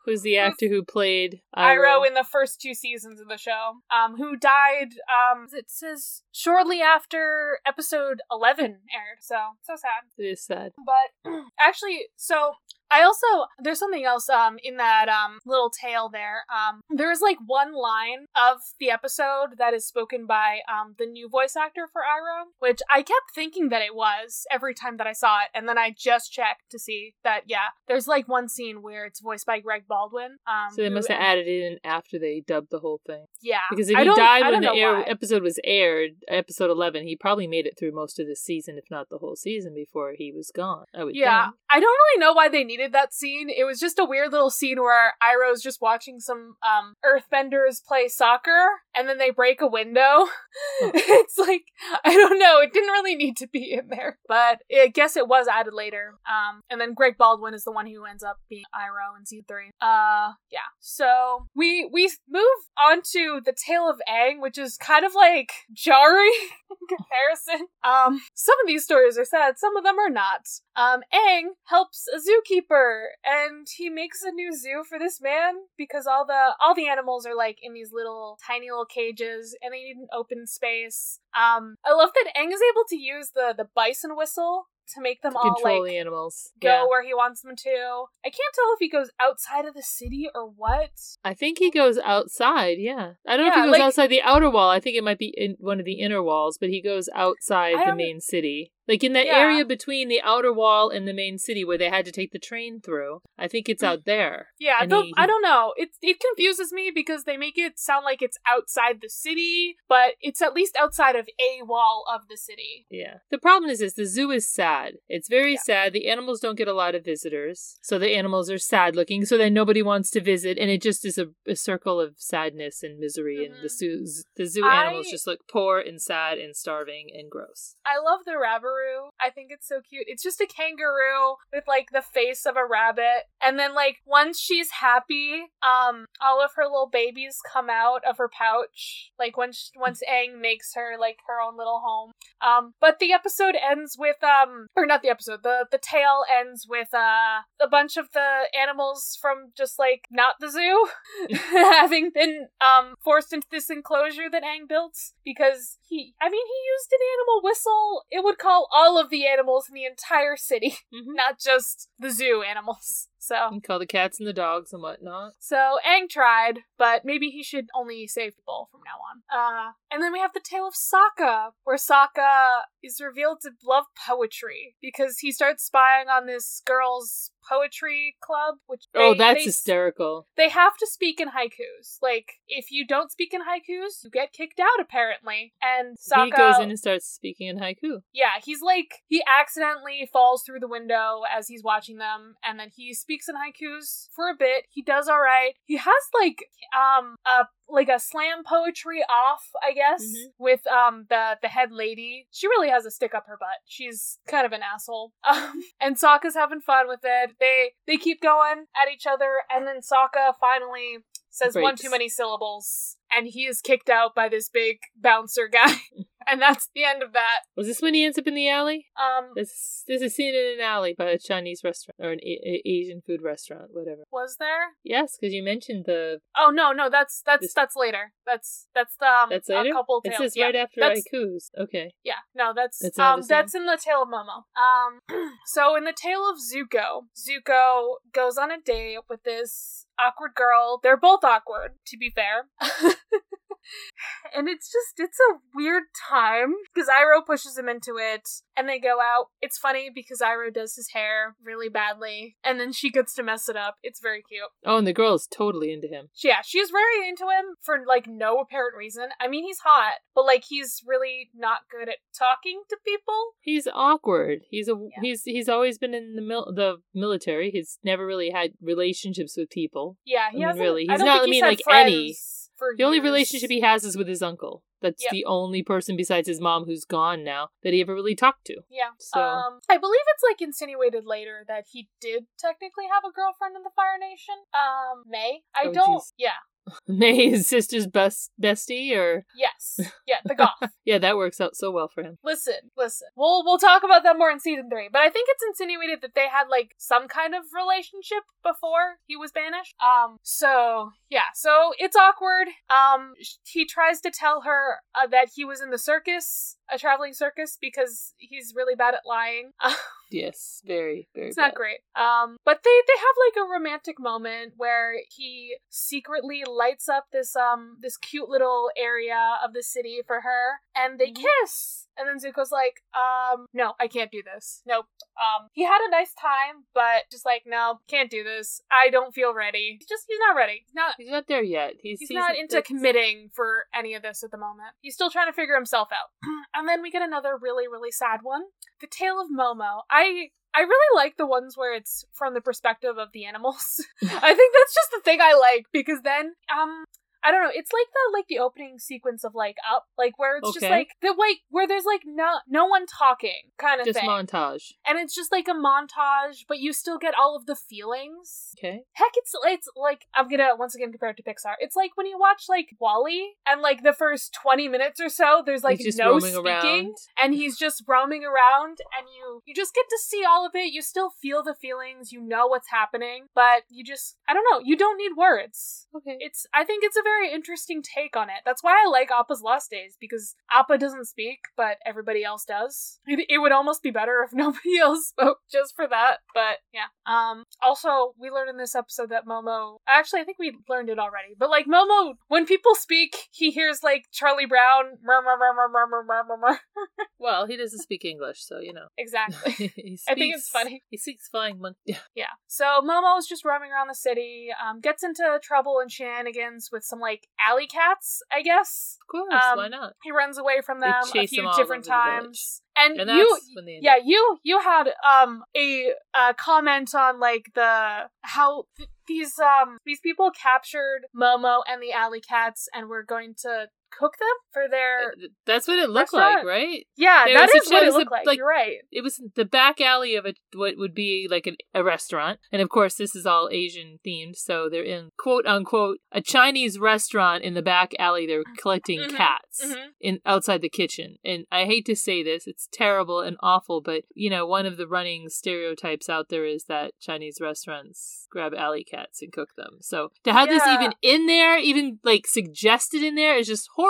Who's the actor who played Iro. Iroh in the first two seasons of the show, um, who died, um, it says shortly after episode 11 aired. So, so sad. It is sad. But actually, so I also, there's something else, um, in that, um, little tale there. Um, there's like one line of the episode that is spoken by, um, the new voice actor for Iroh, which I kept thinking that it was every time that I saw it. And then I just checked to see that, yeah, there's like one scene where it's voiced by Greg Baldwin. Um, So they who- must have added it in after they dubbed the whole thing. yeah, Because if I he died when the air, episode was aired, episode 11, he probably made it through most of the season, if not the whole season, before he was gone. I would Yeah, think. I don't really know why they needed that scene. It was just a weird little scene where Iroh's just watching some um Earthbenders play soccer, and then they break a window. it's like I don't know. It didn't really need to be in there, but I guess it was added later. Um, and then Greg Baldwin is the one who ends up being Iroh in season three. Uh, yeah. So we we move on to the tale of Aang, which is kind of like jarring comparison. Um, some of these stories are sad, some of them are not. Um, Aang helps a zookeeper, and he makes a new zoo for this man because all the all the animals are like in these little tiny little cages, and they need an open space. Um, I love that Aang is able to use the the bison whistle to make them To all control like the animals. go Yeah. where he wants them to. I can't tell if he goes outside of the city or what. I think he goes outside, yeah. I don't know if Yeah, he goes like- outside the outer wall. I think it might be in one of the inner walls, but he goes outside the main city. Like in that Yeah. area between the outer wall and the main city where they had to take the train through. I think it's out there. Yeah, the- he- I don't know. It it confuses me because they make it sound like it's outside the city, but it's at least outside of a wall of the city. Yeah. The problem is this the zoo is sad. It's very Yeah. sad. The animals don't get a lot of visitors. So the animals are sad looking, so then nobody wants to visit and it just is a, a circle of sadness and misery and the Mhm. zoo the zoo I- animals just look poor and sad and starving and gross. I love the Rabaroo. I think it's so cute. It's just a kangaroo with like the face of a rabbit. And then like once she's happy, um all of her little babies come out of her pouch. Like once once Aang makes her like her own little home. Um but the episode ends with um or not the episode, the the tale ends with uh a bunch of the animals from just like not the zoo having been um forced into this enclosure that Aang built because he I mean he used an animal whistle. It would call all of the animals in the entire city, Mhm. not just the zoo animals. So And call the cats and the dogs and whatnot. so Aang tried, but maybe he should only save people from now on. Uh, and then we have the tale of Sokka, where Sokka is revealed to love poetry because he starts spying on this girl's poetry club, which oh, that's they, hysterical. They have to speak in haikus. Like if you don't speak in haikus, you get kicked out apparently. And Sokka He goes in and starts speaking in haiku. yeah, he's like he accidentally falls through the window as he's watching them, and then he speaks in haikus for a bit. He does all right. He has like um a like a slam poetry off, I guess, Mhm. with um the the head lady. She really has a stick up her butt. She's kind of an asshole. Um, and Sokka's having fun with it. They they keep going at each other, and then Sokka finally says one too many syllables, and he is kicked out by this big bouncer guy. and that's the end of that. Was this when he ends up in the alley? Um, This there's a scene in an alley by a Chinese restaurant or an a- a- Asian food restaurant, whatever. was there? Yes, because you mentioned the. Oh no, no, that's that's This- that's later. That's that's the um, That's later. a couple It tales. says yeah. right after that's- haikus. Okay. Yeah, no, that's not um that's in the tale of Momo. Um so in the tale of Zuko, Zuko goes on a date with this awkward girl. They're both awkward, to be fair. and it's just it's a weird time because Iroh pushes him into it and they go out. It's funny because Iroh does his hair really badly and then she gets to mess it up. It's very cute. Oh, and the girl is totally into him. Yeah, she's very into him for like no apparent reason. I mean, he's hot, but like he's really not good at talking to people. He's awkward. He's a Yeah. he's he's always been in the mil- the military. He's never really had relationships with people. Yeah, he I mean, hasn't. really, he's not- I mean, like, any. For The only relationship he has is with his uncle. That's Yep. the only person besides his mom who's gone now that he ever really talked to. Yeah. So- Um, I believe it's like insinuated later that he did technically have a girlfriend in the Fire Nation. Um, Mai. I Oh, don't. jeez. Yeah. Mai his sister's best bestie, or Yes. Yeah. The goth. yeah, that works out so well for him. listen, listen. We'll we'll talk about that more in season three. But I think it's insinuated that they had like some kind of relationship before he was banished. Um. So yeah. So it's awkward. Um. He tries to tell her uh, that he was in the circus, a traveling circus, because he's really bad at lying. Yes, very very. It's not great. Um, but they they have like a romantic moment where he secretly lights up this um this cute little area of the city for her, and they Mhm. kiss. And then Zuko's like, um, no, I can't do this. Nope. Um, he had a nice time, but just like, no, can't do this. I don't feel ready. He's just he's not ready. He's not. He's not there yet. He's He's not into committing for any of this at the moment. He's still trying to figure himself out. and then we get another really, really sad one. The Tale of Momo. I I really like the ones where it's from the perspective of the animals. I think that's just the thing I like because then um I don't know. It's like the like the opening sequence of like Up, like where it's just like the like where there's like no no one talking kind of Just thing, montage. and it's just like a montage, but you still get all of the feelings. Okay. Heck, it's it's like I'm gonna once again compare it to Pixar. It's like when you watch like WALL-E, and like the first twenty minutes or so, there's like no speaking, around. and he's just roaming around, and you you just get to see all of it. You still feel the feelings, you know what's happening, but you just I don't know. You don't need words. Okay. It's I think it's a very very interesting take on it. That's why I like Appa's Lost Days, because Appa doesn't speak, but everybody else does. It, it would almost be better if nobody else spoke just for that, but yeah. Um, also, we learned in this episode that Momo, actually, I think we learned it already, but like Momo, when people speak, he hears like Charlie Brown, well, he doesn't speak English, so you know. Exactly. speaks, I think it's funny. He speaks flying monkey. Yeah. yeah. So is just roaming around the city, um, gets into trouble and shenanigans with some like alley cats, I guess. Of course, Um, why not? He runs away from them a few them different over the village. times. And, And you when they end Yeah, you you had um a uh, comment on like the how th- these um these people captured Momo and the alley cats and were going to cook them for their Uh, That's what it looked restaurant. like, right? Yeah, it that is what it was a- looked like. like- You're right. It was the back alley of a what would be like an, a restaurant, and of course, this is all Asian themed. So they're in quote unquote a Chinese restaurant in the back alley. They're collecting Mhm, cats mhm. in outside the kitchen, and I hate to say this, it's terrible and awful, but you know, one of the running stereotypes out there is that Chinese restaurants grab alley cats and cook them. So to have this even in there, even like suggested in there, is just horrible.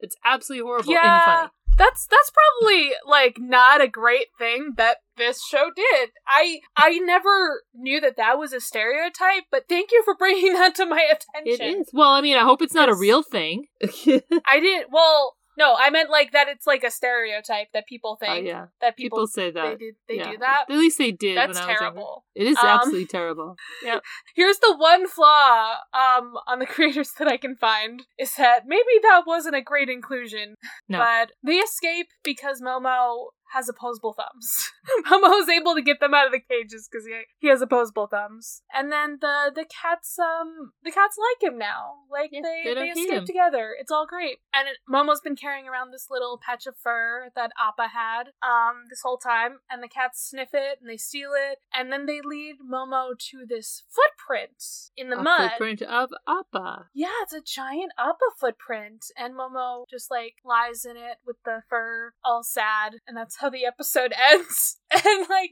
It's absolutely horrible and Yeah. funny. That's that's probably like not a great thing that this show did. I I never knew that that was a stereotype, but thank you for bringing that to my attention. is. Well, I mean, I hope it's not a real thing. I didn't. Well, No, I meant like that. It's like a stereotype that people Oh think yeah, that people, people say they that. do they Yeah. do that. At least they did. That's when I was younger. terrible. It is Um, absolutely terrible. Yeah. Here's the one flaw um on the creators that I can find is that maybe that wasn't a great inclusion. No. But they escape because Momo has opposable thumbs. Momo's able to get them out of the cages because he, he has opposable thumbs. And then the the cats um the cats like him now. Like Yeah, they they they, escape together. It's all great. And it, Momo's been carrying around this little patch of fur that Appa had um this whole time and the cats sniff it and they steal it and then they lead Momo to this footprint in the a mud. footprint of Appa. Yeah, it's a giant Appa footprint, and Momo just like lies in it with the fur, all sad, and that's how the episode ends. And like,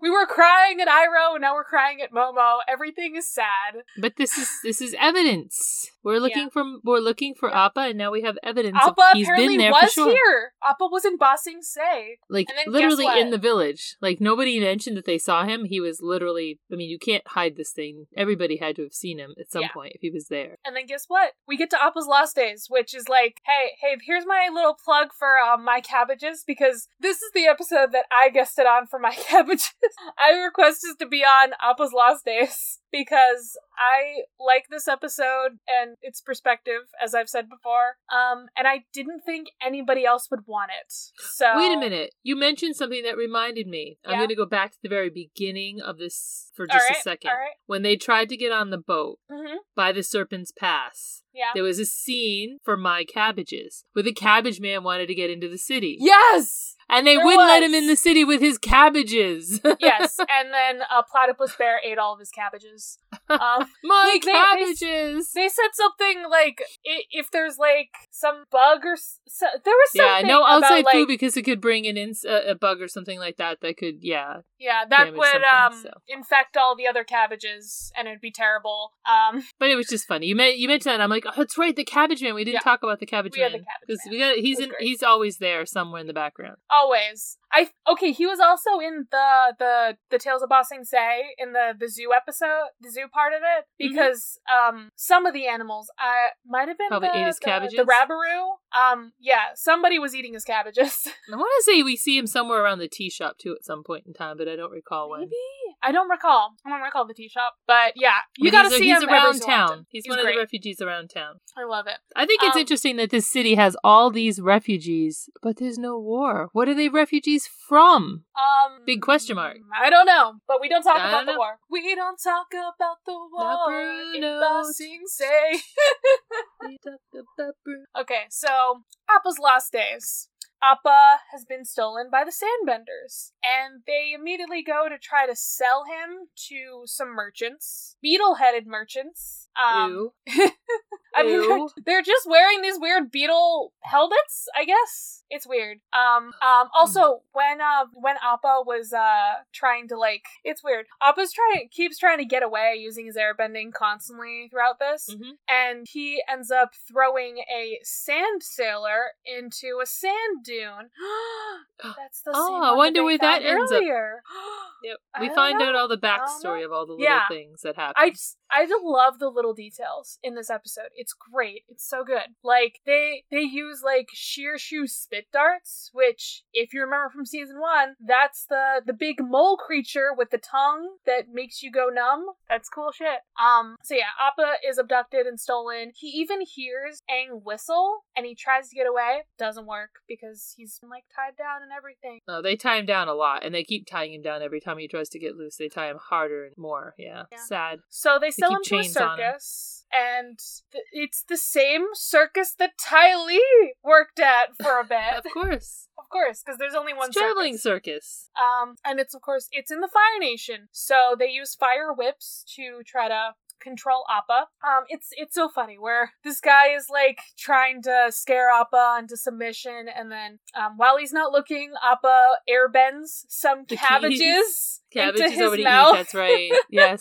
we were crying at Iroh, now we're crying at Momo. Everything is sad. But this is this is evidence. We're looking Yeah. for we're looking for Yeah. Appa, and now we have evidence. Appa of he's apparently been there was for sure. here. Appa was in Ba Sing Se. Like And literally in the village. Like nobody mentioned that they saw him. He was literally. I mean, you can't hide this thing. Everybody had to have seen him at some Yeah. point if he was there. And then guess what? We get to Appa's Lost Days, which is like, hey, hey, here's my little plug for um, my cabbages because this is the episode that I on for my cabbages. I requested to be on Appa's Last Days because I like this episode and its perspective, as I've said before. Um, and I didn't think anybody else would want it. So Wait a minute. You mentioned something that reminded me. I'm going to go back to the very beginning of this for just right, a second. Right. When they tried to get on the boat Mm-hmm. by the Serpent's Pass, Yeah. there was a scene for My Cabbages where the cabbage man wanted to get into the city. Yes. And they There wouldn't let him in the city with his cabbages. yes. And then a platypus bear ate all of his cabbages. Um, My Like, they- they- cabbages. They said something like if there's like some bug or so, there was yeah, something no outside about, food like, because it could bring an ins- a, a bug or something like that that could yeah. yeah that would um so. infect all the other cabbages and it'd be terrible. Um, But it was just funny. You meant you mentioned that. I'm like, oh, that's right, the cabbage man. We didn't Yeah. talk about the cabbage We man the cabbage because man. we got he's in great. he's always there somewhere in the background. always. I okay. He was also in the the the Tales of Bossing Sing Se in the the zoo episode, the zoo part of it, Mm-hmm. because um some of the animals I might have been Probably the, ate his the, cabbages? The Rabaroo. Um, yeah, somebody was eating his cabbages. I want to say we see him somewhere around the tea shop too at some point in time, but I don't recall when. Maybe I don't recall. I don't recall the tea shop, but yeah, you gotta see he's him around town. He's, He's one of the refugees around town. I love it. I think it's Um, interesting that this city has all these refugees, but there's no war. What are they refugees from? Um, Big question mark. I don't know, but we don't talk I about don't the know. war. We don't talk about the war. in Bruno. Ba Sing Se. We talk about okay, so Appa's last days. Appa has been stolen by the Sandbenders, and they immediately go to try to sell him to some merchants, beetle-headed merchants. Um, Ew. I mean, they're, Ew. they're just wearing these weird beetle helmets. I guess it's weird. Um, um. Also, when uh, when Appa was uh trying to like, it's weird. Appa's trying keeps trying to get away using his airbending constantly throughout this, Mhm. and he ends up throwing a sand sailor into a sand dune. That's the Oh, same I wonder where that ends up. earlier. Yep. We find know. out all the backstory of all the little Yeah. things that happen. I just I just love the little details in this episode. It's great. It's so good. Like they they use like shirshu spit darts, which if you remember from season one, that's the the big mole creature with the tongue that makes you go numb. That's cool shit. Um. So yeah, Appa is abducted and stolen. He even hears Aang whistle and he tries to get away. Doesn't work because he's like tied down and everything. No, they tie him down a lot, and they keep tying him down every time he tries to get loose. They tie him harder and more. Yeah, Yeah. sad. So they sell him to a chains on him. circus, and th- it's the same circus that Ty Lee worked at for a bit. Of course, of course, because there's only one traveling circus. circus. Um, and it's of course it's in the Fire Nation. So they use fire whips to try to control Appa. Um, it's it's so funny where this guy is like trying to scare Appa into submission, and then um, while he's not looking, Appa airbends some The cabbages. Cabbages his over to mouth. eat. That's right. Yes,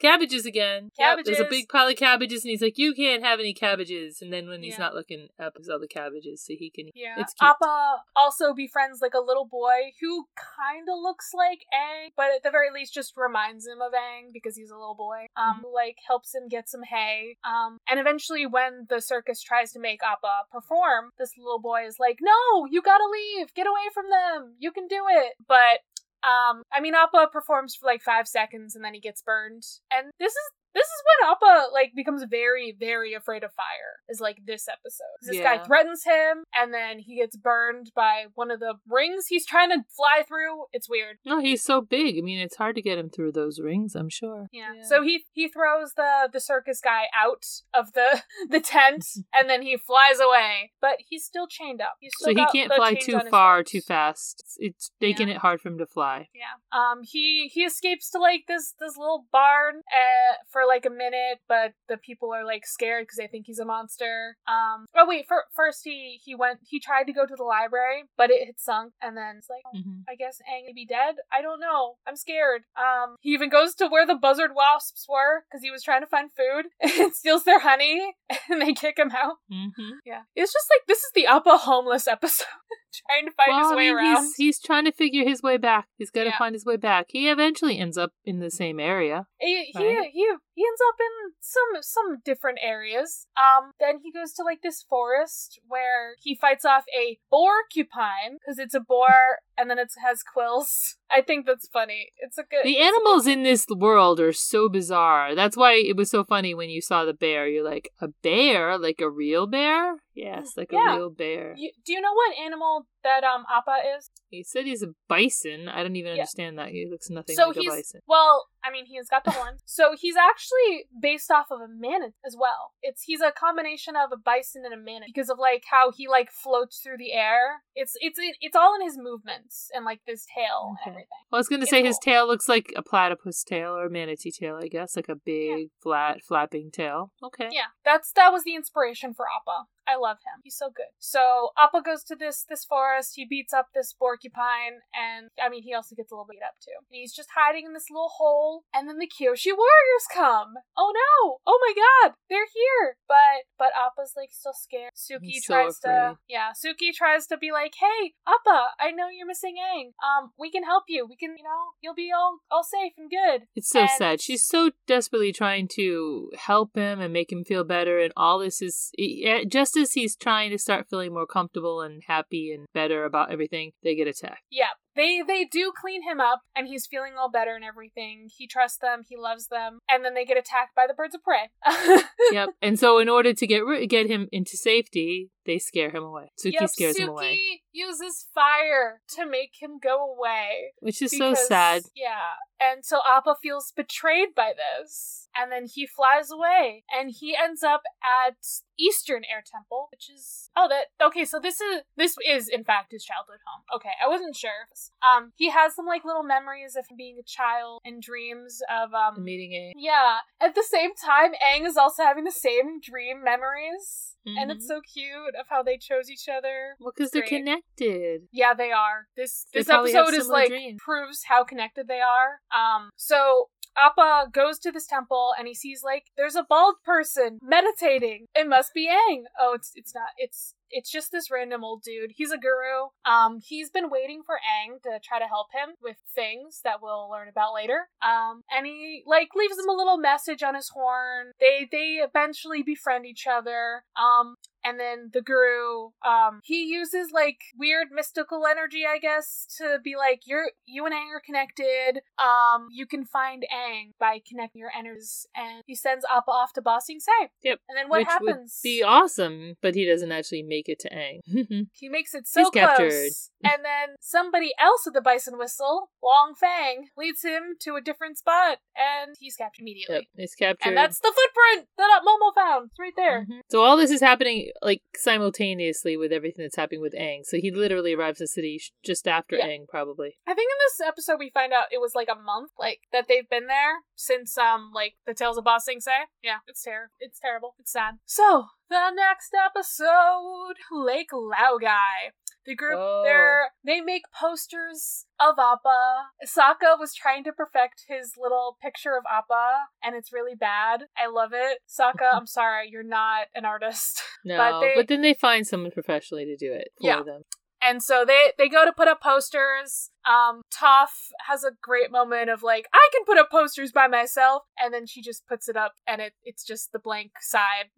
cabbages again. Yep, there's a big pile of cabbages, and he's like, "You can't have any cabbages." And then when he's Yeah. not looking up, is all the cabbages, so he can. Yeah. It's cute. Appa also befriends like a little boy who kind of looks like Aang, but at the very least just reminds him of Aang because he's a little boy. Um, who, like helps him get some hay. Um, and eventually when the circus tries to make Appa perform, this little boy is like, "No, you gotta leave. Get away from them. You can do it." But um, I mean, Appa performs for like five seconds and then he gets burned. And this is this is when Appa like becomes very, very afraid of fire. Is like this episode. This Yeah. guy threatens him, and then he gets burned by one of the rings he's trying to fly through. It's weird. No, he's so big. I mean, it's hard to get him through those rings. I'm sure. Yeah. Yeah. So he he throws the the circus guy out of the the tent, and then he flies away. But he's still chained up. He's So he can't fly too far, too fast. It's, it's making Yeah. it hard for him to fly. Yeah. Um. He he escapes to like this this little barn uh, for like a minute, but the people are like scared because they think he's a monster. Um. Oh wait. For, first he he went he tried to go to the library, but it had sunk, and then it's like. oh, hmm I guess Aang may be dead. I don't know. I'm scared. Um, he even goes to where the buzzard wasps were because he was trying to find food and steals their honey, and they kick him out. hmm Yeah, it's just like this is the Appa homeless episode, trying to find well, his I way mean, around. He's, he's trying to figure his way back. He's got to Yeah. find his way back. He eventually ends up in the same area. He Right. he he ends up in some some different areas. Um, then he goes to like this forest where he fights off a boar porcupine because it's a boar and then it has quills. I think that's funny. It's a good. The it's a good animals in this world are so bizarre. That's why it was so funny when you saw the bear. You're like, a bear? Like a real bear? Yes, like Yeah. a real bear. You, do you know what animal that um Appa is? He said he's a bison. I don't even Yeah. understand that. He looks nothing so like he's a bison. well, I mean, he's got the horns. so he's actually based off of a manatee as well. It's he's a combination of a bison and a manatee because of like how he like floats through the air. It's it's it's all in his movements and like this tail Okay. Everything. Well, I was going to say his tail looks like a platypus tail or a manatee tail, I guess. Like a big, flat, flapping tail. Okay. Yeah, that's that was the inspiration for Appa. I love him. He's so good. So Appa goes to this this forest. He beats up this porcupine, and I mean, he also gets a little beat up too. And he's just hiding in this little hole. And then the Kyoshi warriors come. Oh no! Oh my God! They're here. But but Appa's like still scared. Suki He's so tries to yeah. Suki tries to be like, hey Appa, I know you're missing Aang. Um, we can help you. We can, you know, you'll be all all safe and good. It's so And- sad. She's so desperately trying to help him and make him feel better, and all this is eh, just as he's trying to start feeling more comfortable and happy and better about everything, they get attacked. Yeah, they they do clean him up, and he's feeling all better and everything. He trusts them, he loves them, and then they get attacked by the birds of prey. yep. And so, in order to get get him into safety, they scare him away. Suki Yep, scares him Suki away, uses fire to make him go away. which is so sad. Yeah, and so Appa feels betrayed by this, and then he flies away, and he ends up at Eastern Air Temple, which is oh that okay. So this is this is in fact his childhood home. Okay, I wasn't sure. Um, he has some like little memories of him being a child and dreams of um meeting Aang. Yeah. At the same time, Aang is also having the same dream memories. And it's Mhm. so cute of how they chose each other. Well, because they're connected. Yeah, they are. This They this episode is like dreams. proves how connected they are. Um so Appa goes to this temple and he sees like there's a bald person meditating. It must be Aang. Oh, it's it's not. It's it's just this random old dude. He's a guru. Um, he's been waiting for Aang to try to help him with things that we'll learn about later. Um, and he like leaves him a little message on his horn. They they eventually befriend each other. Um, and then the guru, um, he uses like weird mystical energy, I guess, to be like, you're you and Aang are connected. Um, you can find Aang by connecting your energies, and he sends Appa off to Ba Sing Se. Yep. And then what which happens? would be awesome, but he doesn't actually make it to Aang. He makes it so He's close. captured. And then somebody else with the bison whistle, Long Feng, leads him to a different spot, and he's captured immediately. yep, he's captured. And that's the footprint that Momo found. It's right there. Mhm. So all this is happening like simultaneously with everything that's happening with Aang. So he literally arrives in the city just after Yeah. Aang, probably. I think in this episode we find out it was like a month, like that they've been there since um like the Tales of Ba Sing Se. Yeah, it's terrible. It's terrible. It's sad. So the next episode, Lake Laogai. The group Oh. they're they make posters of Appa. Sokka was trying to perfect his little picture of Appa, and it's really bad. I love it. Sokka, I'm sorry, you're not an artist. No, But but, then they find someone professionally to do it for Yeah. them. And so they they go to put up posters. Um, Toph has a great moment of like, I can put up posters by myself, and then she just puts it up, and it it's just the blank side.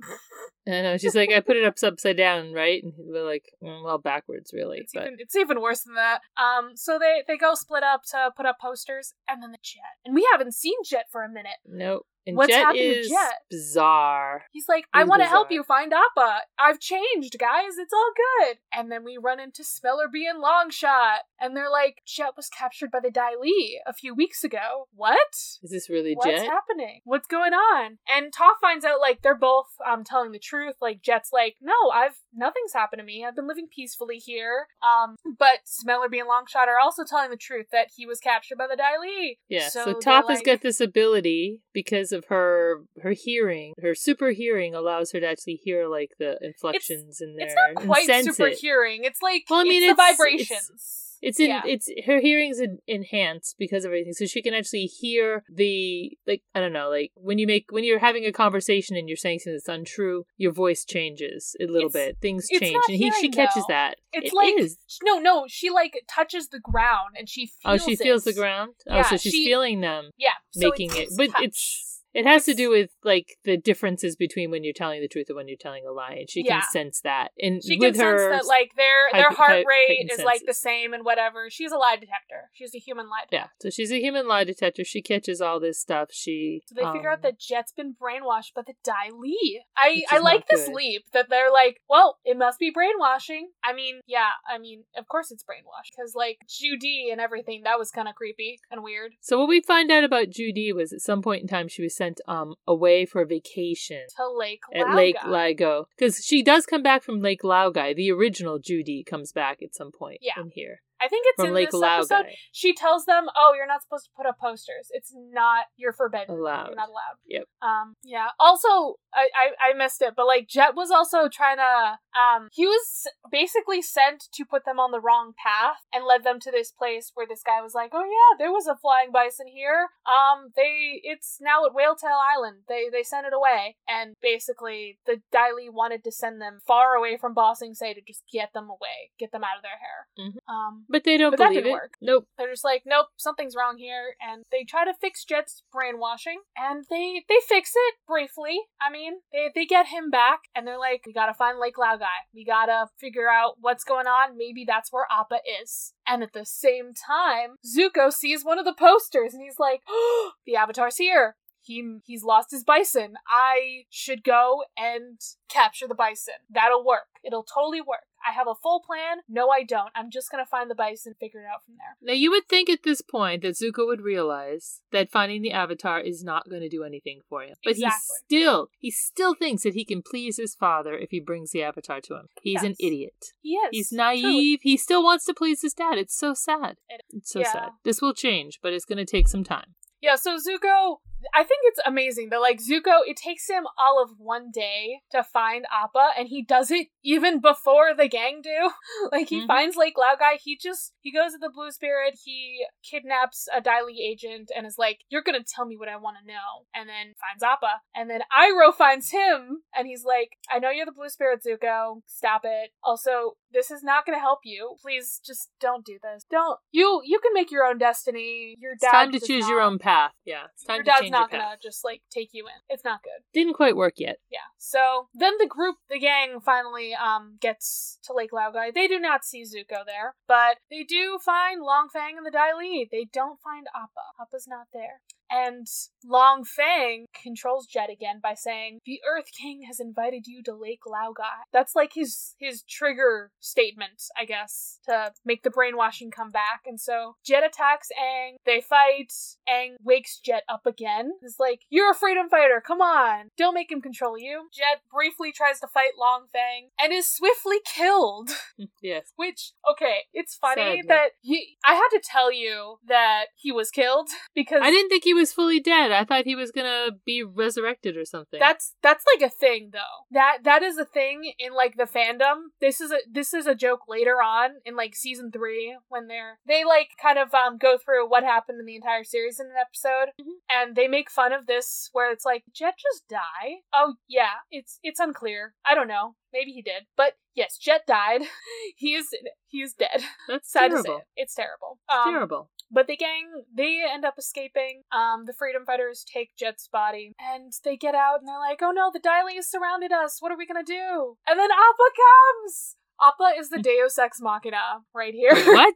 I know. She's like, I put it up upside down, right? And we're like, mm, well, backwards, really. It's but even it's even worse than that. Um, so they they go split up to put up posters, and then the Jet, and we haven't seen Jet for a minute. nope. And What's Jet happened to is Jet? bizarre. He's like, I want to help you find Appa. I've changed, guys. It's all good. And then we run into Smellerbee and Longshot, and they're like, Jet was captured by the Dai Li a few weeks ago. What? Is this really What's Jet? happening? What's going on? And Toph finds out like they're both um telling the truth. Like Jet's like, no, I've nothing's happened to me. I've been living peacefully here. Um, but Smellerbee and Longshot are also telling the truth that he was captured by the Dai Li. Yeah, so, they're Toph has got this ability because of her her hearing. Her super hearing allows her to actually hear like the inflections in there. It's not quite super it. hearing. It's like Well, I mean, it's the it's- It's in Yeah. it's her hearing's en- enhanced because of everything, so she can actually hear the like I don't know like when you make when you're having a conversation and you're saying something that's untrue, your voice changes a little It's- bit. Things change, and he she catches though. that. It's It like is. no, no. She like touches the ground and she feels. oh feels. she feels it. the ground. oh, Yeah, so she's she- feeling them. Yeah, so making it- but touch. it's- It has to do with like the differences between when you're telling the truth and when you're telling a lie, and she Yeah. can sense that. And She can sense that like their their heart hype- rate is like the same and whatever. She's a lie detector. She's a human lie detector. yeah. So she's a human lie detector. She catches all this stuff. She So they figure out um, that Jet's been brainwashed by the Dai Li. I I like this good. leap that they're like, well, it must be brainwashing. I mean, yeah, I mean, of course it's brainwashed because like Joo Dee and everything that was kind of creepy and weird. So what we find out about Joo Dee was at some point in time she was sent um away for vacation To Lake at Lake. Laogai because she does come back from Lake Laogai. The original Joo Dee comes back at some point Yeah. in here I think it's in Lake this episode. She tells them, "Oh, you're not supposed to put up posters. It's not. You're forbidden. Allowed. You're not allowed." Yep. Um. Yeah. Also, I, I I missed it, but like Jet was also trying to. Um. He was basically sent to put them on the wrong path and led them to this place where this guy was like, "Oh yeah, there was a flying bison here. Um. They. It's now at Whale Tail Island. They they sent it away, and basically the Dai Li wanted to send them far away from Ba Sing Se to just get them away, get them out of their hair. Mhm. Um. But they don't But that believe didn't it. work. Nope. They're just like, nope, something's wrong here, and they try to fix Jet's brainwashing, and they they fix it briefly. I mean, they they get him back, and they're like, we gotta find Lake Laogai. We gotta figure out what's going on. Maybe that's where Appa is. And at the same time, Zuko sees one of the posters, and he's like, oh, the Avatar's here. He, he's lost his bison. I should go and capture the bison. That'll work. It'll totally work. I have a full plan. No, I don't. I'm just gonna find the bison, figure it out from there. Now you would think at this point that Zuko would realize that finding the Avatar is not going to do anything for him, but Exactly. he still he still thinks that he can please his father if he brings the Avatar to him. He's an idiot. He is. He's truly. naive. He still wants to please his dad. It's so sad. It- It's so yeah. sad. This will change, but it's going to take some time. Yeah, so Zuko, I think it's amazing that like Zuko, it takes him all of one day to find Appa, and he does it even before the gang do. like he Mhm. finds Lake Laogai, he just he goes to the Blue Spirit, he kidnaps a Dai Li agent, and is like, "You're gonna tell me what I want to know," and then finds Appa, and then Iroh finds him, and he's like, "I know you're the Blue Spirit, Zuko. Stop it. Also, this is not gonna help you. Please, just don't do this. Don't you? You can make your own destiny. Your It's dad time to choose your own path. Yeah, it's time your to change not your gonna just like take you in. It's not good. Didn't quite work yet. Yeah. So then the group, the gang, finally um gets to Lake Laogai. They do not see Zuko there, but they do find Long Feng and the Dai Li. They don't find Appa. Appa's not there. And Long Feng controls Jet again by saying, "The Earth King has invited you to Lake Laogai." That's like his his trigger statement, I guess, to make the brainwashing come back. And so Jet attacks Aang. They fight. Aang wakes Jet up again. He's like, "You're a freedom fighter. Come on, don't make him control you." Jet briefly tries to fight Long Feng and is swiftly killed. yes. Which, okay, it's funny Sadly. that he. I had to tell you that he was killed because I didn't think he was fully dead. I thought he was gonna be resurrected or something. That's that's like a thing though. That that is a thing in like the fandom. This is a this is a joke later on in like season three when they're they like kind of um go through what happened in the entire series in an episode, Mhm. and they make fun of this where it's like Jet just die. Oh yeah, it's it's unclear. I don't know. Maybe he did, but yes, Jet died. he is he is dead. That's Sad to say, terrible. it. it's terrible. It's Um, terrible. But the gang, they end up escaping. Um, the freedom fighters take Jet's body, and they get out, and they're like, "Oh no, the Dai Li has surrounded us. What are we gonna do?" And then Appa comes. Appa is the Deus Ex Machina right here. what?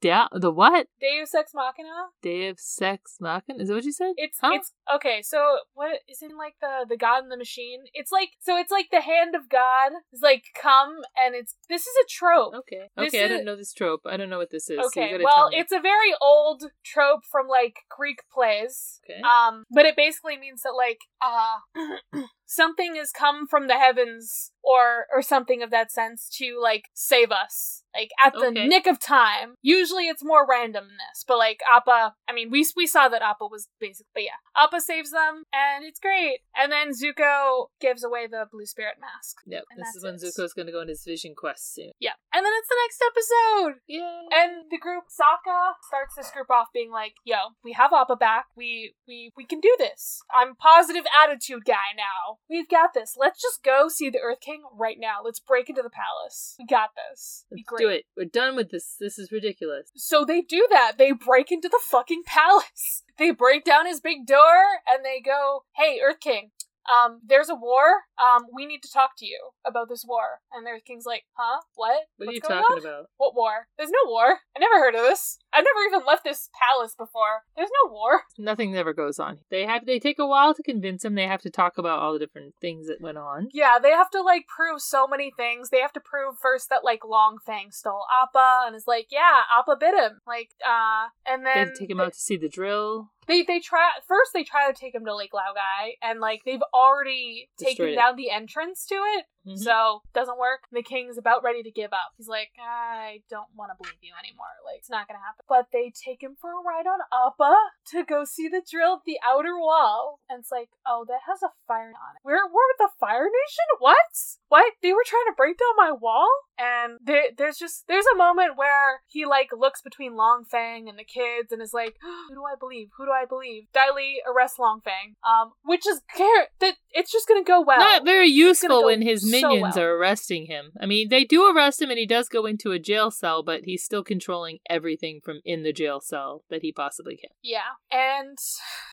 Da- the what? Deus Ex Machina. Day of Sex Machina? Is that what you said? It's Huh? it's okay. So what is in like the the God in the Machine? It's like so it's like the hand of God is like come, and it's this is a trope. Okay. This Okay, I don't know this trope. I don't know what this is. Okay, gotta well, it's a very old trope from like Greek plays. Okay. Um, but it basically means that like uh something has come from the heavens or or something of that sense to like save us. Like at the Okay. nick of time. Usually it's more random than this, but like Appa, I mean we we saw that Appa was basically but yeah. Appa saves them and it's great. And then Zuko gives away the blue spirit mask. Yep. This is when it. Zuko's gonna go on his vision quest soon. Yeah. And then it's the next episode. Yeah. And the group Sokka starts this group off being like, "Yo, we have Appa back. We we we can do this. I'm positive attitude guy now. We've got this. Let's just go see the Earth King right now. Let's break into the palace. We got this. Be great." Do it. We're done with this. This is ridiculous. So they do that. They break into the fucking palace. They break down his big door and they go, "Hey, Earth King, um, there's a war. Um, we need to talk to you about this war." And the Earth King's like, "Huh? What? What What's are you talking on? about? What war? There's no war. I never heard of this. I've never even left this palace before. There's no war. Nothing ever goes on. They have they take a while to convince him. They have to talk about all the different things that went on. Yeah, they have to like prove so many things. They have to prove first that like Long Feng stole Appa and is like, yeah, Appa bit him. Like, uh, and They then have to take him out to see the drill. They they try first. They try to take him to Lake Laogai, and like they've already Destroyed taken it. down the entrance to it. Mhm. So doesn't work. The king's about ready to give up. He's like, I don't want to believe you anymore. Like it's not gonna happen. But they take him for a ride on Appa to go see the drill at the outer wall, and it's like, oh, that has a fire on it. We're we're with the Fire Nation. What? What? They were trying to break down my wall, and there, there's just there's a moment where he like looks between Long Feng and the kids and is like, who do I believe? Who do I believe? Dai Li arrests Long Feng, um, which is care that it's just gonna go well. Not very useful go when his so minions well. are arresting him. I mean, they do arrest him and he does go into a jail cell, but he's still controlling everything from in the jail cell that he possibly can. Yeah. And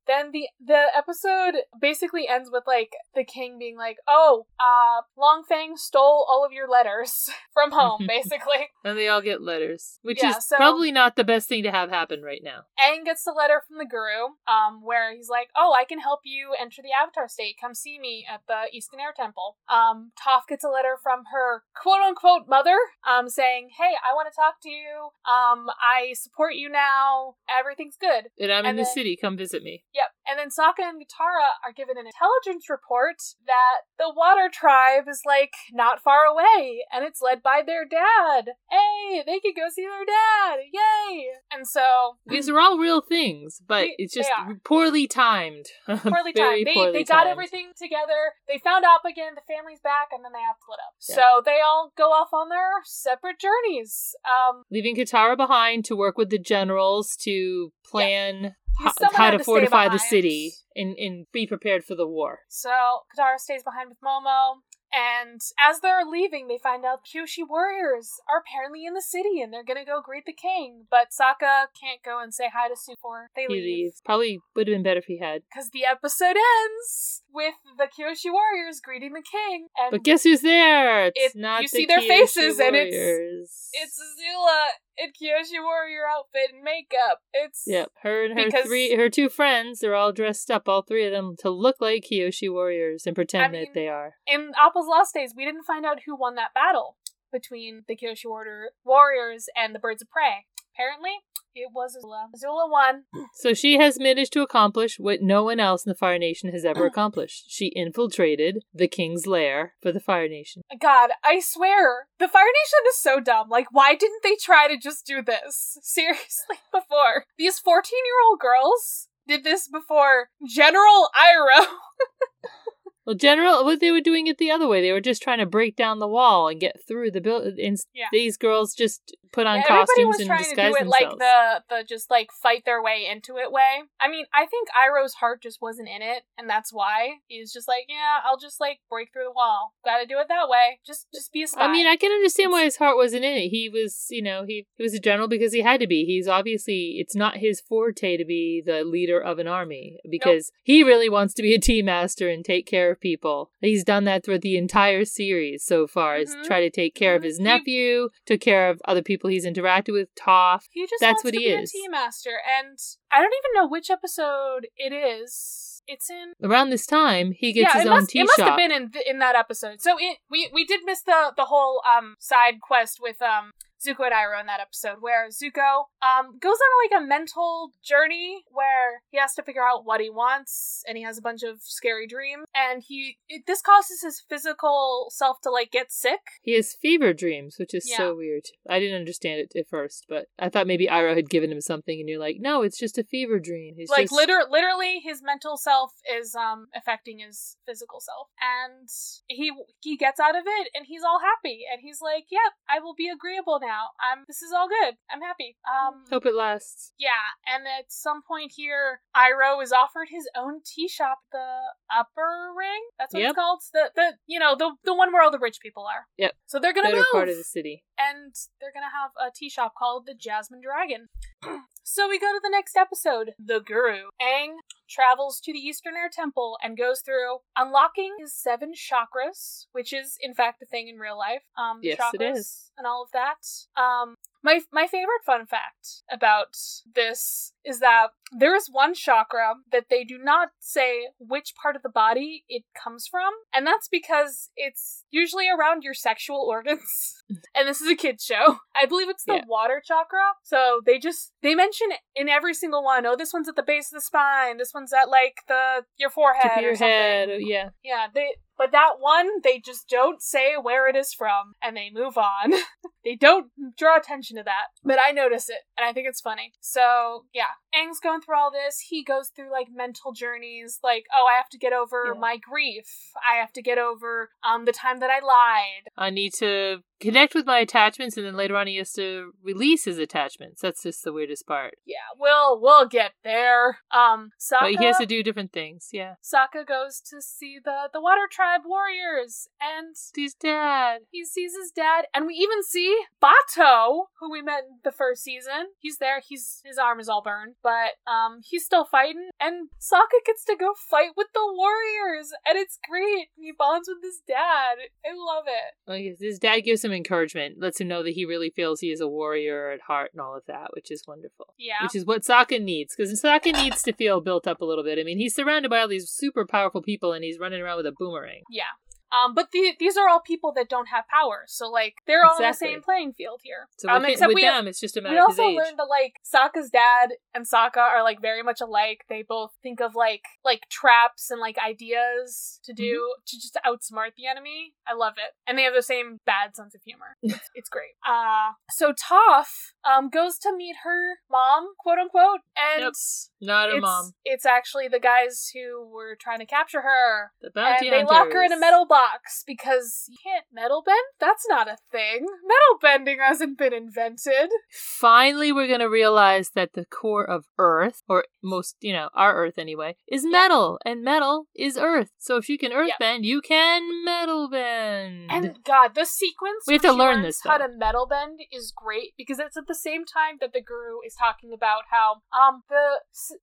then the the episode basically ends with like the king being like, "Oh, uh Long Feng stole all of your letters from home, basically." And they all get letters, which Yeah, is so- probably not the best thing to have happen right now. Aang gets the letter from the guru, um, where he's like, "Oh, I can help you enter the Avatar state. Come see me at the Eastern Air Temple." Um, Toph gets a letter from her quote unquote mother, um, saying, "Hey, I want to talk to you. Um, I support you now. Everything's good." And I'm in And the city. Come visit me. Yep. And then Sokka and Katara are given an intelligence report that the Water Tribe is like not far away, and it's led by their dad. Hey, they could go see their dad. Yay! And so These are all real things, but They- it's just poorly timed. poorly timed. They poorly they got timed. everything together. They found Up again. The family's back, and then they have to split up. Yeah. So they all go off on their separate journeys. Um, Leaving Katara behind to work with the generals to plan ho- someone how to to fortify the city and, and be prepared for the war. So Katara stays behind with Momo. And as they're leaving, they find out Kyoshi warriors are apparently in the city and they're gonna go greet the king. But Sokka can't go and say hi to Sue before they He leave. leaves. Probably would have been better if he had. Because the episode ends with the Kyoshi warriors greeting the king. And But guess who's there? It's It- not you the see their Kyoshi faces and it's- warriors. it's Azula in Kyoshi warrior outfit and makeup. It's Yep, her and her Because- three, her two friends, they're all dressed up, all three of them, to look like Kyoshi warriors and pretend I mean- that they are. in Appa's Lost Days, we didn't find out who won that battle between the Kyoshi Order warriors and the Birds of Prey. Apparently, it was Azula. Azula won. So she has managed to accomplish what no one else in the Fire Nation has ever accomplished. She infiltrated the king's lair for the Fire Nation. God, I swear, the Fire Nation is so dumb. Like, why didn't they try to just do this? Seriously, before. These 14 year old girls, did this before General Iroh. Well, General, what they were doing it the other way. They were just trying to break down the wall and get through the building. Yeah. These girls just put on Yeah, everybody costumes was and trying to disguise do it themselves. like the the just like fight their way into it way. I mean, I think Iroh's heart just wasn't in it, and that's why he's just like, yeah, I'll just like break through the wall. Got to do it that way. Just just be a spy. I mean, I can understand why his heart wasn't in it. He was, you know, he, he was a general because he had to be. He's obviously, it's not his forte to be the leader of an army because he really wants to be a tea master and take care of people. He's done that throughout the entire series so far, is Mhm. try to take care of Mhm. his He- nephew, took care of other people he's interacted with, Toph. he just that's what he is. a tea master, and I don't even know which episode it is. It's in Around this time, he gets yeah, his own must, tea it must have been in th- in that episode. So it, we we did miss the the whole um side quest with um Zuko and Iroh in that episode, where Zuko um goes on like a mental journey where he has to figure out what he wants, and he has a bunch of scary dreams, and he it, this causes his physical self to like get sick. He has fever dreams, which is Yeah. so weird. I didn't understand it at first, but I thought maybe Iroh had given him something, and you're like, no, it's just a fever dream. He's like just... liter- literally his mental self is um affecting his physical self and he he gets out of it and he's all happy and he's like yep i will be agreeable now i'm this is all good i'm happy um Hope it lasts. yeah and at some point here iroh is offered his own tea shop the upper ring that's what Yep. it's called the the you know the the one where all the rich people are Yep. so they're gonna Better move part of the city. and they're gonna have a tea shop called the Jasmine Dragon. so we go to the next episode. The Guru. Aang travels to the Eastern Air Temple and goes through unlocking his seven chakras, which is in fact a thing in real life. Um, Yes, chakras it is. and all of that. Um, my my favorite fun fact about this is that there is one chakra that they do not say which part of the body it comes from, and that's because it's usually around your sexual organs. and this is a kids show. I believe it's the Yeah. water chakra. So they just they mention in every single one. Oh, this one's at the base of the spine. This one's at like the your forehead Tip of your head. Yeah. Yeah, they but that one they just don't say where it is from and they move on. they don't draw attention to that. But I notice it and I think it's funny. So, yeah. Aang's going through all this. He goes through like mental journeys like, "Oh, I have to get over Yeah. my grief. I have to get over um the time that I lied." I need to connect with my attachments, and then later on he has to release his attachments. That's just the weirdest part. Yeah, we'll we'll get there. Um Sokka But he has to do different things. Yeah. Sokka goes to see the the Water Tribe warriors and He's dad. He sees his dad, and we even see Bato, who we met in the first season. He's there. He's his arm is all burned, but um, he's still fighting. And Sokka gets to go fight with the warriors, and it's great. He bonds with his dad. I love it. Well, his- his dad gives him encouragement, lets him know that he really feels he is a warrior at heart and all of that, which is wonderful. Yeah. Which is what Sokka needs, because Sokka needs to feel built up a little bit. I mean, he's surrounded by all these super powerful people, and he's running around with a boomerang. yeah. Um, but the, these are all people that don't have power, so like they're all on the same playing field here. So um, with, except with we them, it's just a matter we also learned that like Sokka's dad and Sokka are like very much alike. They both think of like like traps and like ideas to do Mm-hmm. to just outsmart the enemy. I love it, and they have the same bad sense of humor. It's, it's great. Uh so Toph um goes to meet her mom, quote unquote, and Yep. Not a mom. it's actually the guys who were trying to capture her. The bounty and they lock her in a metal box because you can't metal bend? That's not a thing. Metal bending hasn't been invented. Finally, we're going to realize that the core of Earth, or most, you know, our Earth anyway, is metal, and metal is Earth. So if you can Earth bend, you can metal bend. And God, the sequence We have to learn this, how though. to metal bend is great because it's at the same time that the guru is talking about how um the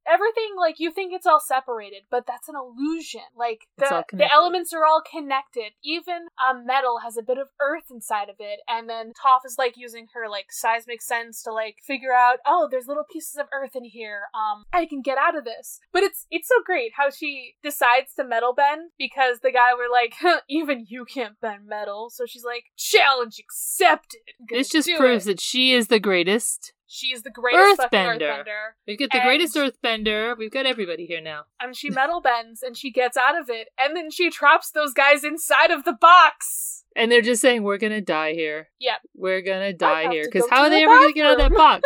everything like you think it's all separated, but that's an illusion. Like the the elements are all connected. Even um metal has a bit of earth inside of it, and then Toph is like using her like seismic sense to like figure out oh there's little pieces of earth in here. Um I can get out of this. But it's it's so great how she decides to metal bend because the guy were like huh, even you can't bend metal. So she's like challenge accepted. This just proves it. that she is the greatest. She is the greatest Earthbender. earthbender. We've got the greatest Earthbender. We've got everybody here now. And she metal bends and she gets out of it, and then she traps those guys inside of the box. And they're just saying, we're going to die here. Yep. We're going to die here. Because how are they the ever going to get out of that box?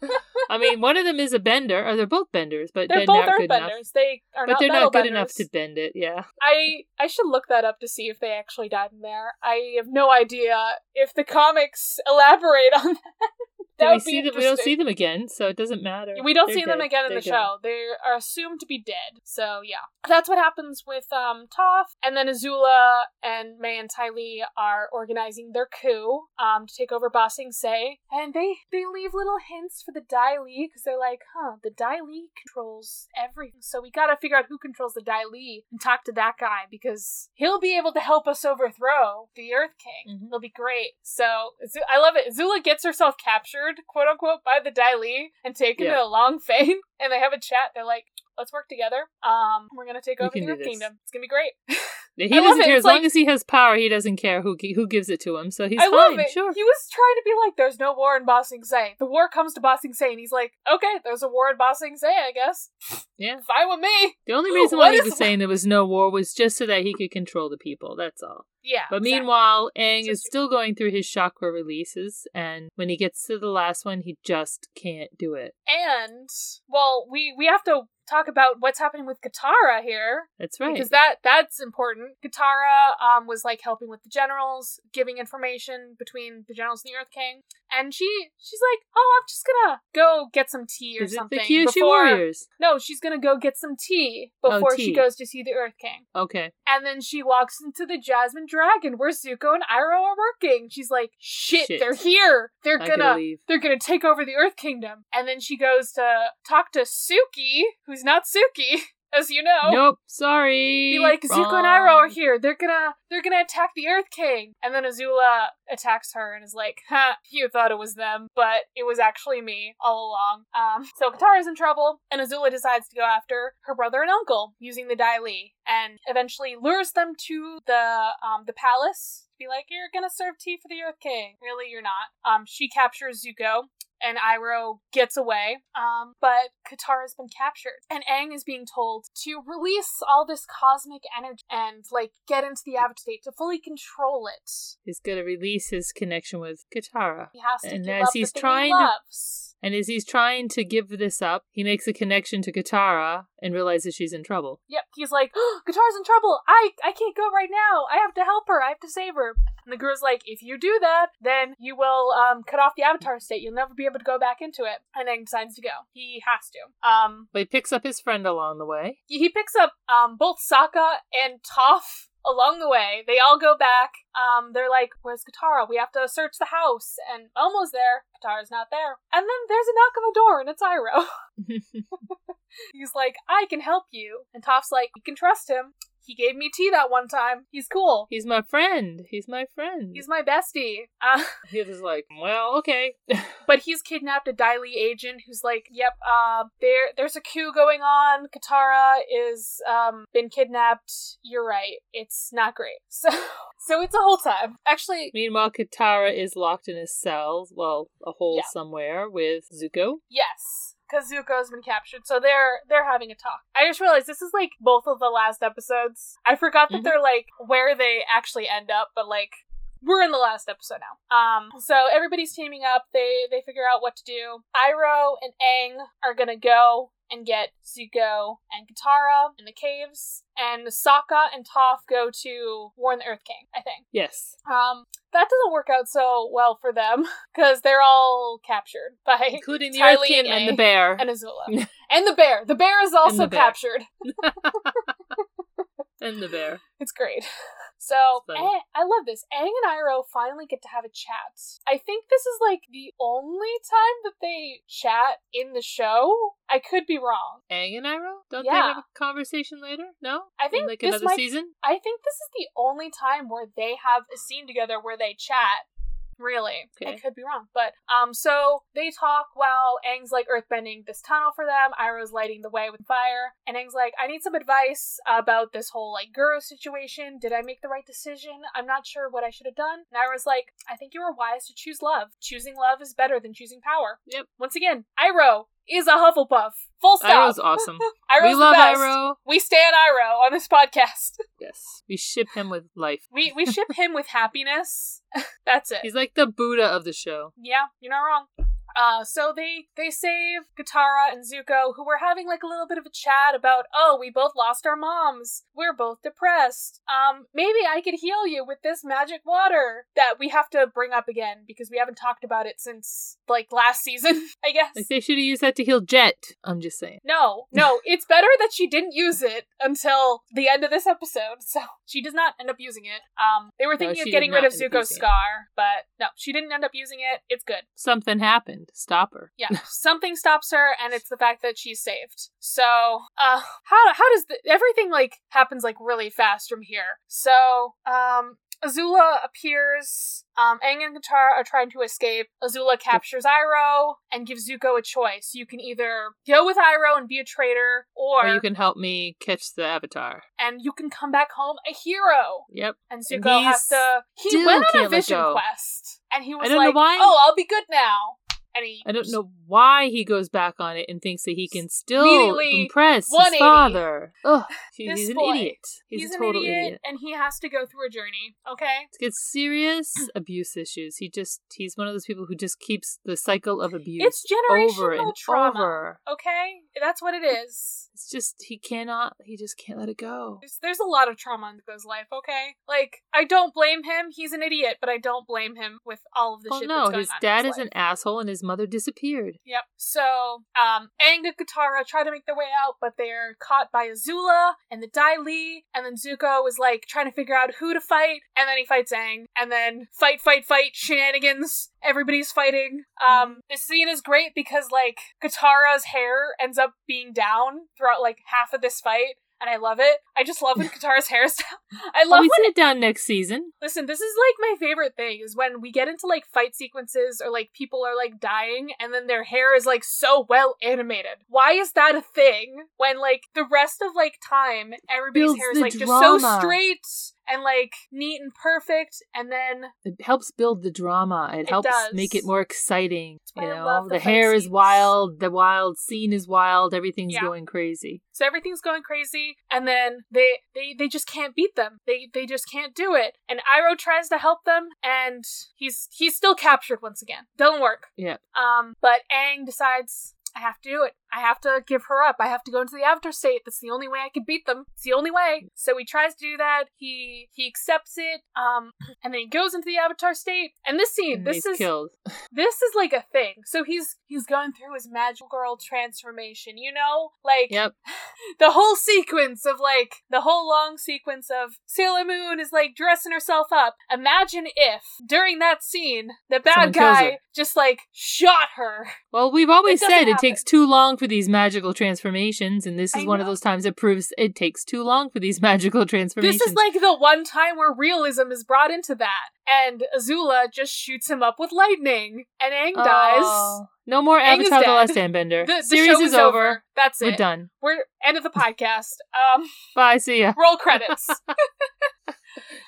I mean, one of them is a bender, or they're both benders, but They're they're, both not good enough. earthbenders. They are But not they're not good benders. enough to bend it, yeah. I I should look that up to see if they actually died in there. I have no idea if the comics elaborate on that. That we see them? We don't see them again, so it doesn't matter. We don't They're see them again in They're the dead. show. They are assumed to be dead. So yeah, that's what happens with um Toph, and then Azula and Mai and Ty Lee are organizing their coup um to take over Ba Sing Se, and they they leave little hints for the Dai Li because they're like, huh, the Dai Li controls everything, so we gotta figure out who controls the Dai Li and talk to that guy because he'll be able to help us overthrow the Earth King. Mhm. It'll be great. So I love it. Azula gets herself captured, quote unquote, by the Dai Li and taken Yeah. to a Long Feng, and they have a chat. They're like, let's work together. Um, we're gonna take over the Earth. Kingdom. It's gonna be great. He doesn't care as long as he has power. He doesn't care who who gives it to him. So he's I fine. love it. Sure. He was trying to be like, "There's no war in Ba Sing Se." The war comes to Ba Sing Se, and he's like, "Okay, there's a war in Ba Sing Se. I guess. Yeah. Fine with me." The only reason why he was saying there was no war was just so that he could control the people. That's all. Yeah. But exactly. meanwhile, Aang So is still going through his chakra releases, and when he gets to the last one, he just can't do it. and well, we we have to talk about what's happening with Katara here. That's right. because that that's important. Katara um was like helping with the generals, giving information between the generals and the Earth King, and she she's like, "Oh, I'm just gonna go get some tea or is it something." the Kyoshi before- Warriors? No, she's gonna go get some tea Oh, before she goes to see the Earth King. Okay. And then she walks into the Jasmine Dragon where Zuko and Iroh are working. She's like, "Shit, Shit. they're here! They're I gonna." They're gonna take over the Earth Kingdom. And then she goes to talk to Suki, who's not Suki, as you know. Nope. Sorry. Be like, Zuko and Iroh are here. They're gonna they're gonna attack the Earth King. And then Azula attacks her and is like, Ha, you thought it was them, but it was actually me all along. Um so Katara's in trouble, and Azula decides to go after her brother and uncle using the Dai Li, and eventually lures them to the um the palace. to Be like, you're gonna serve tea for the Earth King. Really, you're not. Um, she captures Zuko, and Iroh gets away. Um, but Katara's been captured, and Aang is being told to release all this cosmic energy and like get into the Avatar state to fully control it. He's gonna release his connection with Katara. He has to And as he's trying he to-. And as he's trying to give this up, he makes a connection to Katara and realizes she's in trouble. Yep, he's like, oh, Katara's in trouble. I I can't go right now. I have to help her. I have to save her. And the girl's like, if you do that, then you will um cut off the Avatar state. You'll never be able to go back into it. And Aang decides to go. He has to. Um, But he picks up his friend along the way. he picks up um both Sokka and Toph along the way. They all go back. Um, they're like, "Where's Katara? We have to search the house." And almost there, Katara's not there. And then there's a knock on the door, and it's Iroh. He's like, "I can help you." And Toph's like, "You can trust him. He gave me tea that one time. He's cool. He's my friend. He's my friend. He's my bestie." Uh, He was like, well, okay. but he's kidnapped a Dai Li agent who's like, "Yep, uh, there, there's a coup going on. Katara is um been kidnapped. You're right. It's not great." So, so it's a whole time. Actually, Meanwhile, Katara is locked in a cell, well, a hole Yeah. somewhere with Zuko. yes, because Zuko's been captured, so they're they're having a talk. I just realized this is like both of the last episodes. I forgot that Mhm. they're like where they actually end up, but like. We're in the last episode now. Um, so everybody's teaming up. They they figure out what to do. Iroh and Aang are gonna go and get Zuko and Katara in the caves, and Sokka and Toph go to warn the Earth King. I think. Yes. Um, that doesn't work out so well for them because they're all captured by Including the Earth King and and the bear. and Azula and the bear. The bear is also bear. captured. and the bear. It's great. So. Aang- eh, I love this. Aang and Iroh finally get to have a chat. I think this is like the only time that they chat in the show. I could be wrong. Aang and Iroh? Don't they have a conversation later? No? I think In like another might- season? I think this is the only time where they have a scene together where they chat. Really. I could be wrong. But um so they talk while Aang's like earthbending this tunnel for them. Iroh's lighting the way with fire. And Aang's like, I need some advice about this whole like Guru situation. Did I make the right decision? I'm not sure what I should have done. And Iroh's like, I think you were wise to choose love. Choosing love is better than choosing power. Yep. Once again, Iroh is a Hufflepuff. Full stop. Iroh's awesome. Iroh's we love best. Iroh. We stand Iroh on this podcast. Yes. We ship him with life. We we ship him with happiness. That's it. He's like the Buddha of the show. Yeah, you're not wrong. Uh, so they they save Katara and Zuko, who were having like a little bit of a chat about, oh, we both lost our moms. We're both depressed. Um, maybe I could heal you with this magic water that we have to bring up again because we haven't talked about it since like last season, I guess. Like they should have used that to heal Jet. I'm just saying. No, no, it's better that she didn't use it until the end of this episode. So she does not end up using it. Um, they were thinking she of getting rid of Zuko's it. scar, but no, she didn't end up using it. It's good. Something happened. Stop her. Yeah, something stops her, and it's the fact that she's saved. So, uh, how how does the, everything like happens like really fast from here? So, um. Azula appears. Um, Aang and Katara are trying to escape. Azula captures Iroh and gives Zuko a choice. You can either go with Iroh and be a traitor, or, Or you can help me catch the Avatar. and you can come back home a hero. Yep. And And Zuko he has to. He went on a vision quest, and he was like. "Oh, I'll be good now." And he. I don't know why he goes back on it and thinks that he can still impress his father. Ugh, This he's an boy, idiot. He's, He's a an total idiot, idiot. and he has to go through a journey. Okay. To get serious abuse issues. He just he's one of those people who just keeps the cycle of abuse It's generational over and trauma. over. Okay, that's what it is. It's just he cannot he just can't let it go. There's, there's a lot of trauma in Zuko's life. Okay, like I don't blame him. He's an idiot, but I don't blame him with all of the Well, shit. no, his dad is life. an asshole and his mother disappeared. Yep. So, um, Aang and Katara try to make their way out, but they're caught by Azula and the Dai Li, and then Zuko is like trying to figure out who to fight, and then he fights Aang, and then fight, fight, fight, shenanigans. Everybody's fighting. Um, this scene is great because like Katara's hair ends up being down throughout like half of this fight. And I love it. I just love when Katara's hair is down. I Well, love we when it down next season. Listen, this is like my favorite thing is when we get into like fight sequences or like people are like dying and then their hair is like so well animated. Why is that a thing when like the rest of like time everybody's Builds hair is like just so straight and like neat and perfect and then It helps build the drama. It, It helps does. make it more exciting. You know, the the, hair is wild, the wild scene is wild, everything's Yeah. going crazy. so everything's going crazy and then they they they just can't beat them. They they just can't do it. And Iroh tries to help them and he's he's still captured once again. Doesn't work. Yeah. Um, but Aang decides I have to do it. I have to give her up. I have to go into the Avatar state. That's the only way I can beat them. It's the only way. So he tries to do that. He he accepts it. Um, and then he goes into the Avatar state. And this scene, And this is killed. this is like a thing. So he's he's going through his magical girl transformation. You know, like Yep. the whole sequence of like the whole long sequence of Sailor Moon is like dressing herself up. Imagine if during that scene the bad Someone guy just like shot her. Well, we've always It said it takes too long for these magical transformations, and this is I one of those times that proves it takes too long for these magical transformations. This is like the one time where realism is brought into that. And Azula just shoots him up with lightning, and Aang dies. Oh, no more Aang is Avatar: The. Last Airbender. The, the Series show is over. That's it. We're done. We're end of the podcast. Um, Bye. See ya. roll credits.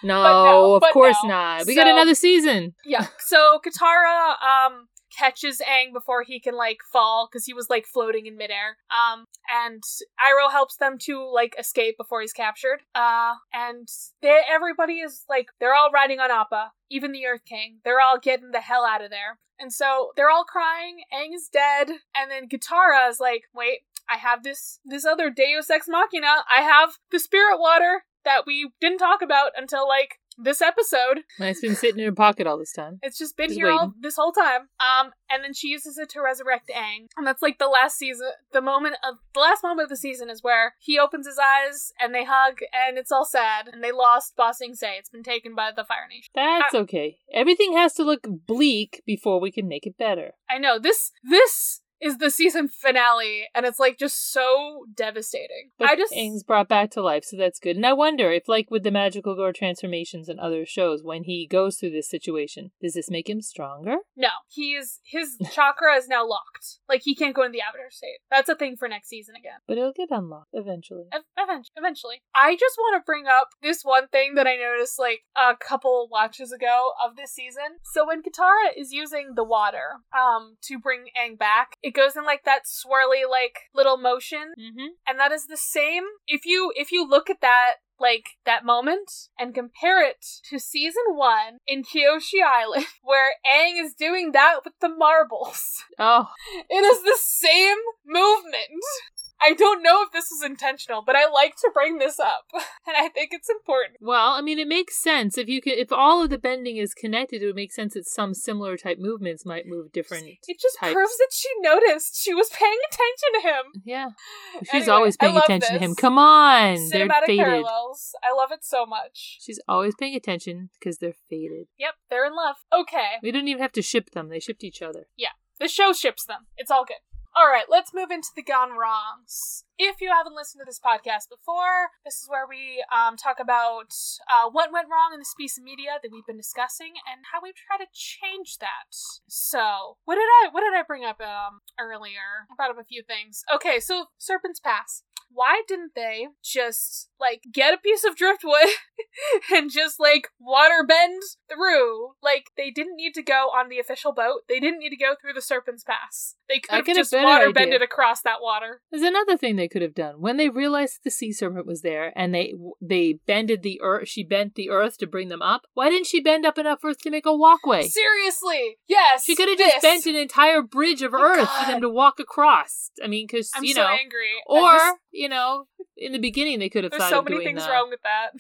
No, no, of course no. not. We got another season. Yeah. So Katara um catches Aang before he can like fall because he was like floating in midair. Um and Iroh helps them to like escape before he's captured. Uh and they everybody is like they're all riding on Appa, even the Earth King. They're all getting the hell out of there. And so they're all crying, Aang is dead, and then Katara is like, wait, I have this this other Deus Ex Machina. I have the spirit water that we didn't talk about until like this episode. It's been sitting in her pocket all this time. It's just been Just here all this whole time. Um, and then she uses it to resurrect Aang, and that's like the last season. The moment of the last moment of the season is where he opens his eyes and they hug, and it's all sad. And they lost Ba Sing Se. It's been taken by the Fire Nation. That's okay. Everything has to look bleak before we can make it better. I know this. This is the season finale, and it's like just so devastating. But I just Aang's brought back to life, so that's good. And I wonder if, like with the magical girl transformations and other shows, when he goes through this situation, does this make him stronger? no. He is his chakra is now locked. Like he can't go into the Avatar state. That's a thing for next season again. But it'll get unlocked eventually. Ev- Eventually, eventually. I just want to bring up this one thing that I noticed like a couple watches ago of this season. So when Katara is using the water um to bring Aang back, It goes in like that swirly like little motion Mm-hmm. and that is the same if you if you look at that like that moment and compare it to season one in Kyoshi Island, where Aang is doing that with the marbles. Oh, It is the same movement. I don't know if this was intentional, but I like to bring this up, and I think it's important. well, I mean, it makes sense if you can. If all of the bending is connected, it would make sense that some similar type movements might move different. It just types. proves that she noticed. She was paying attention to him. Yeah, she's Anyway, always paying attention to him. Come on, they're Cinematic faded. parallels. I love it so much. She's always paying attention because they're faded. Yep, they're in love. Okay. We didn't even have to ship them; they shipped each other. Yeah. The show ships them. It's all good. All right, let's move into the gone wrongs. If you haven't listened to this podcast before, this is where we um, talk about uh, what went wrong in the space of media that we've been discussing and how we try to change that. So, what did I what did I bring up um, earlier? I brought up a few things. Okay, so Serpent's Pass. Why didn't they just like get a piece of driftwood and just like water bend through? Like they didn't need to go on the official boat. They didn't need to go through the Serpent's Pass. They could have just water bended across that water. There's another thing they could have done when they realized the sea serpent was there, and they they bended the earth. She bent the earth to bring them up. Why didn't she bend up enough earth to make a walkway? Seriously, yes. She could have just bent an entire bridge of My earth for them to walk across. I mean, because you so know, angry. Or just- you know, in the beginning they could have there's thought so of many doing things that. wrong with that.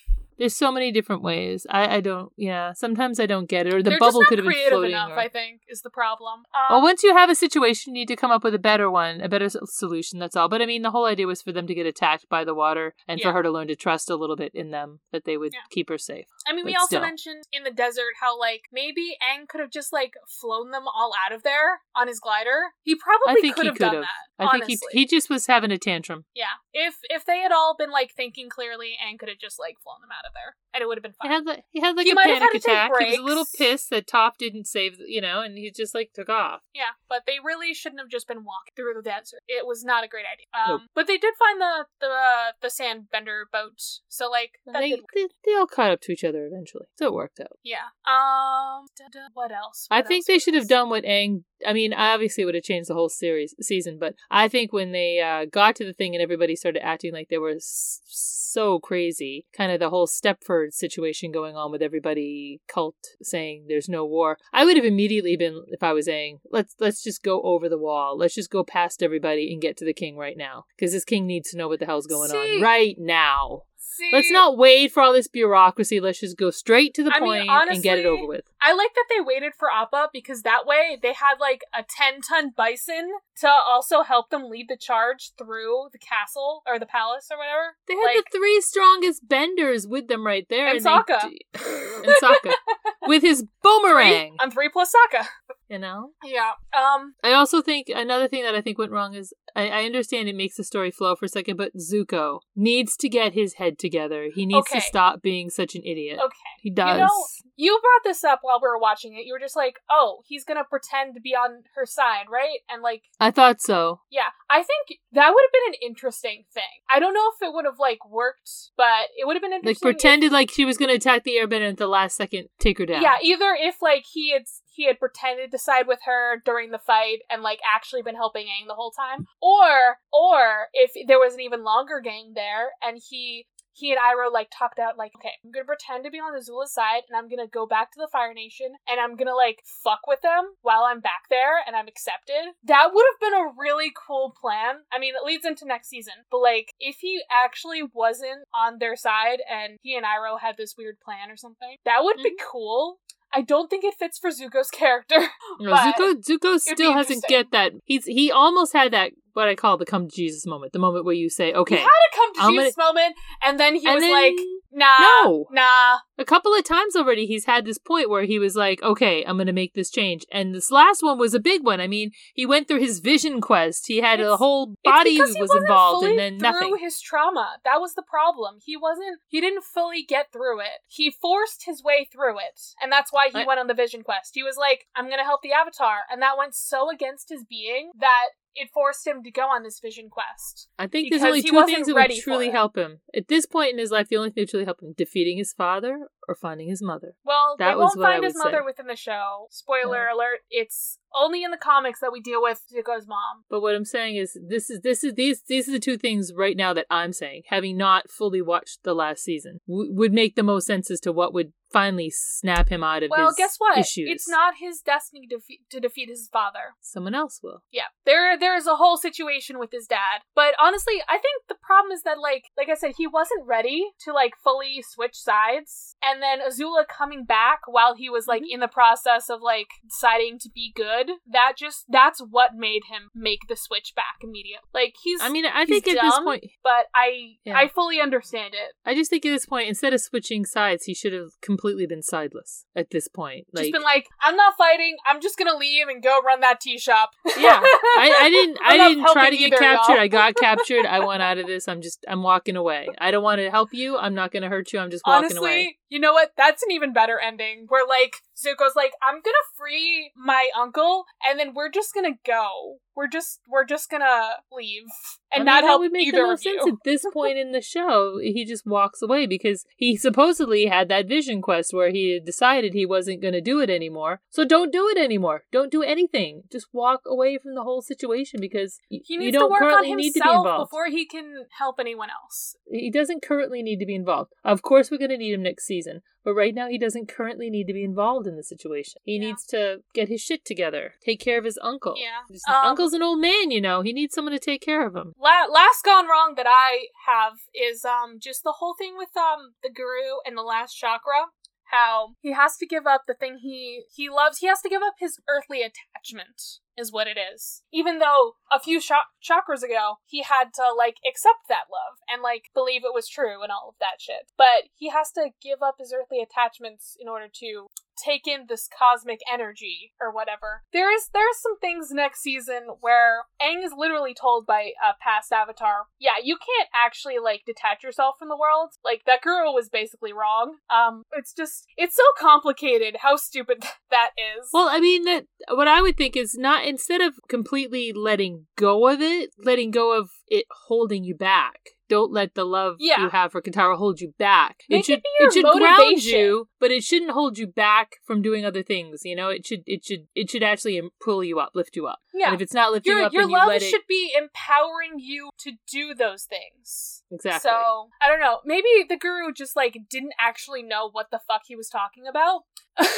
There's so many different ways. I I don't. Yeah, sometimes I don't get it. Or the They're bubble could have been creative floating. enough. or- I think is the problem. Um, Well, once you have a situation, you need to come up with a better one, a better solution. That's all. But I mean, the whole idea was for them to get attacked by the water and Yeah. for her to learn to trust a little bit in them, that they would Yeah. keep her safe. I mean, we also still. mentioned in the desert how like maybe Aang could have just like flown them all out of there on his glider. He probably could have done have. that. I think he he just was having a tantrum. yeah. If if they had all been like thinking clearly, Aang could have just like flown them out of there, and it would have been He fine. had like he had like He a panic had attack. He was a little pissed that Toph didn't save, you know, and he just like took off. Yeah, but they really shouldn't have just been walking through the desert. It was not a great idea. Um, Nope. But they did find the the uh, the sandbender boat, so like that they, did they they all caught up to each other eventually, so it worked out. Yeah. Um. da- da- what else? I think else they should have done what Aang. I mean, obviously, it would have changed the whole series season. But I think when they uh, got to the thing and everybody started acting like they were s- so crazy, kind of the whole Stepford situation going on with everybody cult saying there's no war. I would have immediately been, if I was saying let's let's just go over the wall. Let's just go past everybody and get to the king right now because this king needs to know what the hell's going See? on right now. See, Let's not wait for all this bureaucracy. Let's just go straight to the I mean, point and get it over with. I like that they waited for Appa because that way they had like a ten ton bison to also help them lead the charge through the castle or the palace or whatever. They had like, the three strongest benders with them right there. And Sokka. and Sokka. with his boomerang. three, on three plus Sokka. you know? Yeah. Um. I also think another thing that I think went wrong is I, I understand it makes the story flow for a second, but Zuko needs to get his head together. He needs Okay. to stop being such an idiot. Okay. He does. You know, you brought this up while we were watching it. You were just like, "Oh, he's gonna pretend to be on her side, right?" And like, I thought so. yeah, I think that would have been an interesting thing. I don't know if it would have like worked, but it would have been Like interesting. if- pretended like she was going to attack the airbender at the last second take her down. Yeah, either if like he had he had pretended to side with her during the fight and like actually been helping Aang the whole time, or or if there was an even longer gang there and he he and Iroh like talked out like, okay, I'm gonna pretend to be on the Zula side and I'm gonna go back to the Fire Nation and I'm gonna like fuck with them while I'm back there and I'm accepted. That would have been a really cool plan. I mean, it leads into next season, but like if he actually wasn't on their side and he and Iroh had this weird plan or something, that would be mm-hmm. cool. I don't think it fits for Zuko's character. No, Zuko Zuko still hasn't get that. He's he almost had that what I call the come to Jesus moment, the moment where you say, "Okay, He had a come to I'm Jesus moment, and then he And was then- like, "Nah, No. nah." a couple of times already he's had this point where he was like okay i'm gonna make this change and this last one was a big one i mean he went through his vision quest he had a whole body was involved and then through nothing his trauma. That was the problem. He wasn't. He didn't fully get through it. He forced his way through it, and that's why he I- went on the vision quest. He was like, "I'm gonna help the Avatar," and that went so against his being that it forced him to go on this vision quest. I think there's only two things that would truly help him. At this point in his life, the only thing that would truly help him defeating his father or finding his mother. Well, That they won't find his mother say. within the show. Spoiler alert, it's only in the comics that we deal with Zuko's mom. But what I'm saying is this is this is these these are the two things right now that I'm saying, having not fully watched the last season, w- would make the most sense as to what would finally snap him out of his Well, his guess what? issues. It's not his destiny to defeat, to defeat his father. Someone else will. Yeah, there there is a whole situation with his dad. But honestly, I think the problem is that like like I said, he wasn't ready to like fully switch sides. And then Azula coming back while he was Mm-hmm. like in the process of like deciding to be good, that just that's what made him make the switch back immediately. Like he's I mean, I think at this point, but I Yeah. I fully understand it. I just think at this point, instead of switching sides, he should have completely been sideless. At this point, like just been like, I'm not fighting. I'm just gonna leave and go run that tea shop. yeah, I, I didn't. I didn't try to get either, captured. I got captured. I went out of this. I'm just. I'm walking away. I don't want to help you. I'm not going to hurt you. I'm just walking Honestly, away. you know what? That's an even better ending. Where like Zuko's like, I'm gonna free my uncle, and then we're just gonna go. We're just we're just gonna leave and I mean, not that help would make either the most sense you. at this point in the show. He just walks away because he supposedly had that vision quest where he decided he wasn't to do it anymore. So don't do it anymore. Don't do anything. Just walk away from the whole situation because He you needs to don't work on currently to be himself involved. before he can help anyone else. He doesn't currently need to be involved. Of course, we're to need him next season, but right now he doesn't currently need to be involved in the situation. He Yeah. needs to get his shit together, take care of his uncle. Yeah. His Um, uncle's an old man, you know. He needs someone to take care of him. La- last gone wrong that I have is um just the whole thing with um the guru and the last chakra. How he has to give up the thing he he loves. He has to give up his earthly attachment, is what it is. Even though a few cha- chakras ago he had to like accept that love and like believe it was true and all of that shit. But he has to give up his earthly attachments in order to take in this cosmic energy or whatever. There is there are some things next season where Aang is literally told by a past avatar, yeah, you can't actually like detach yourself from the world. Like that girl was basically wrong. Um it's just it's so complicated how stupid that is. Well, I mean that what I would think is not instead of completely letting go of it, letting go of it holding you back. Don't let the love Yeah. you have for Katara hold you back. Make it should it be your should ground you, but it shouldn't hold you back from doing other things. You know, it should it should it should actually pull you up, lift you up. yeah. And if it's not lifting you Your, up, your you love let it should be empowering you to do those things. exactly. So I don't know. Maybe the guru just like didn't actually know what the fuck he was talking about.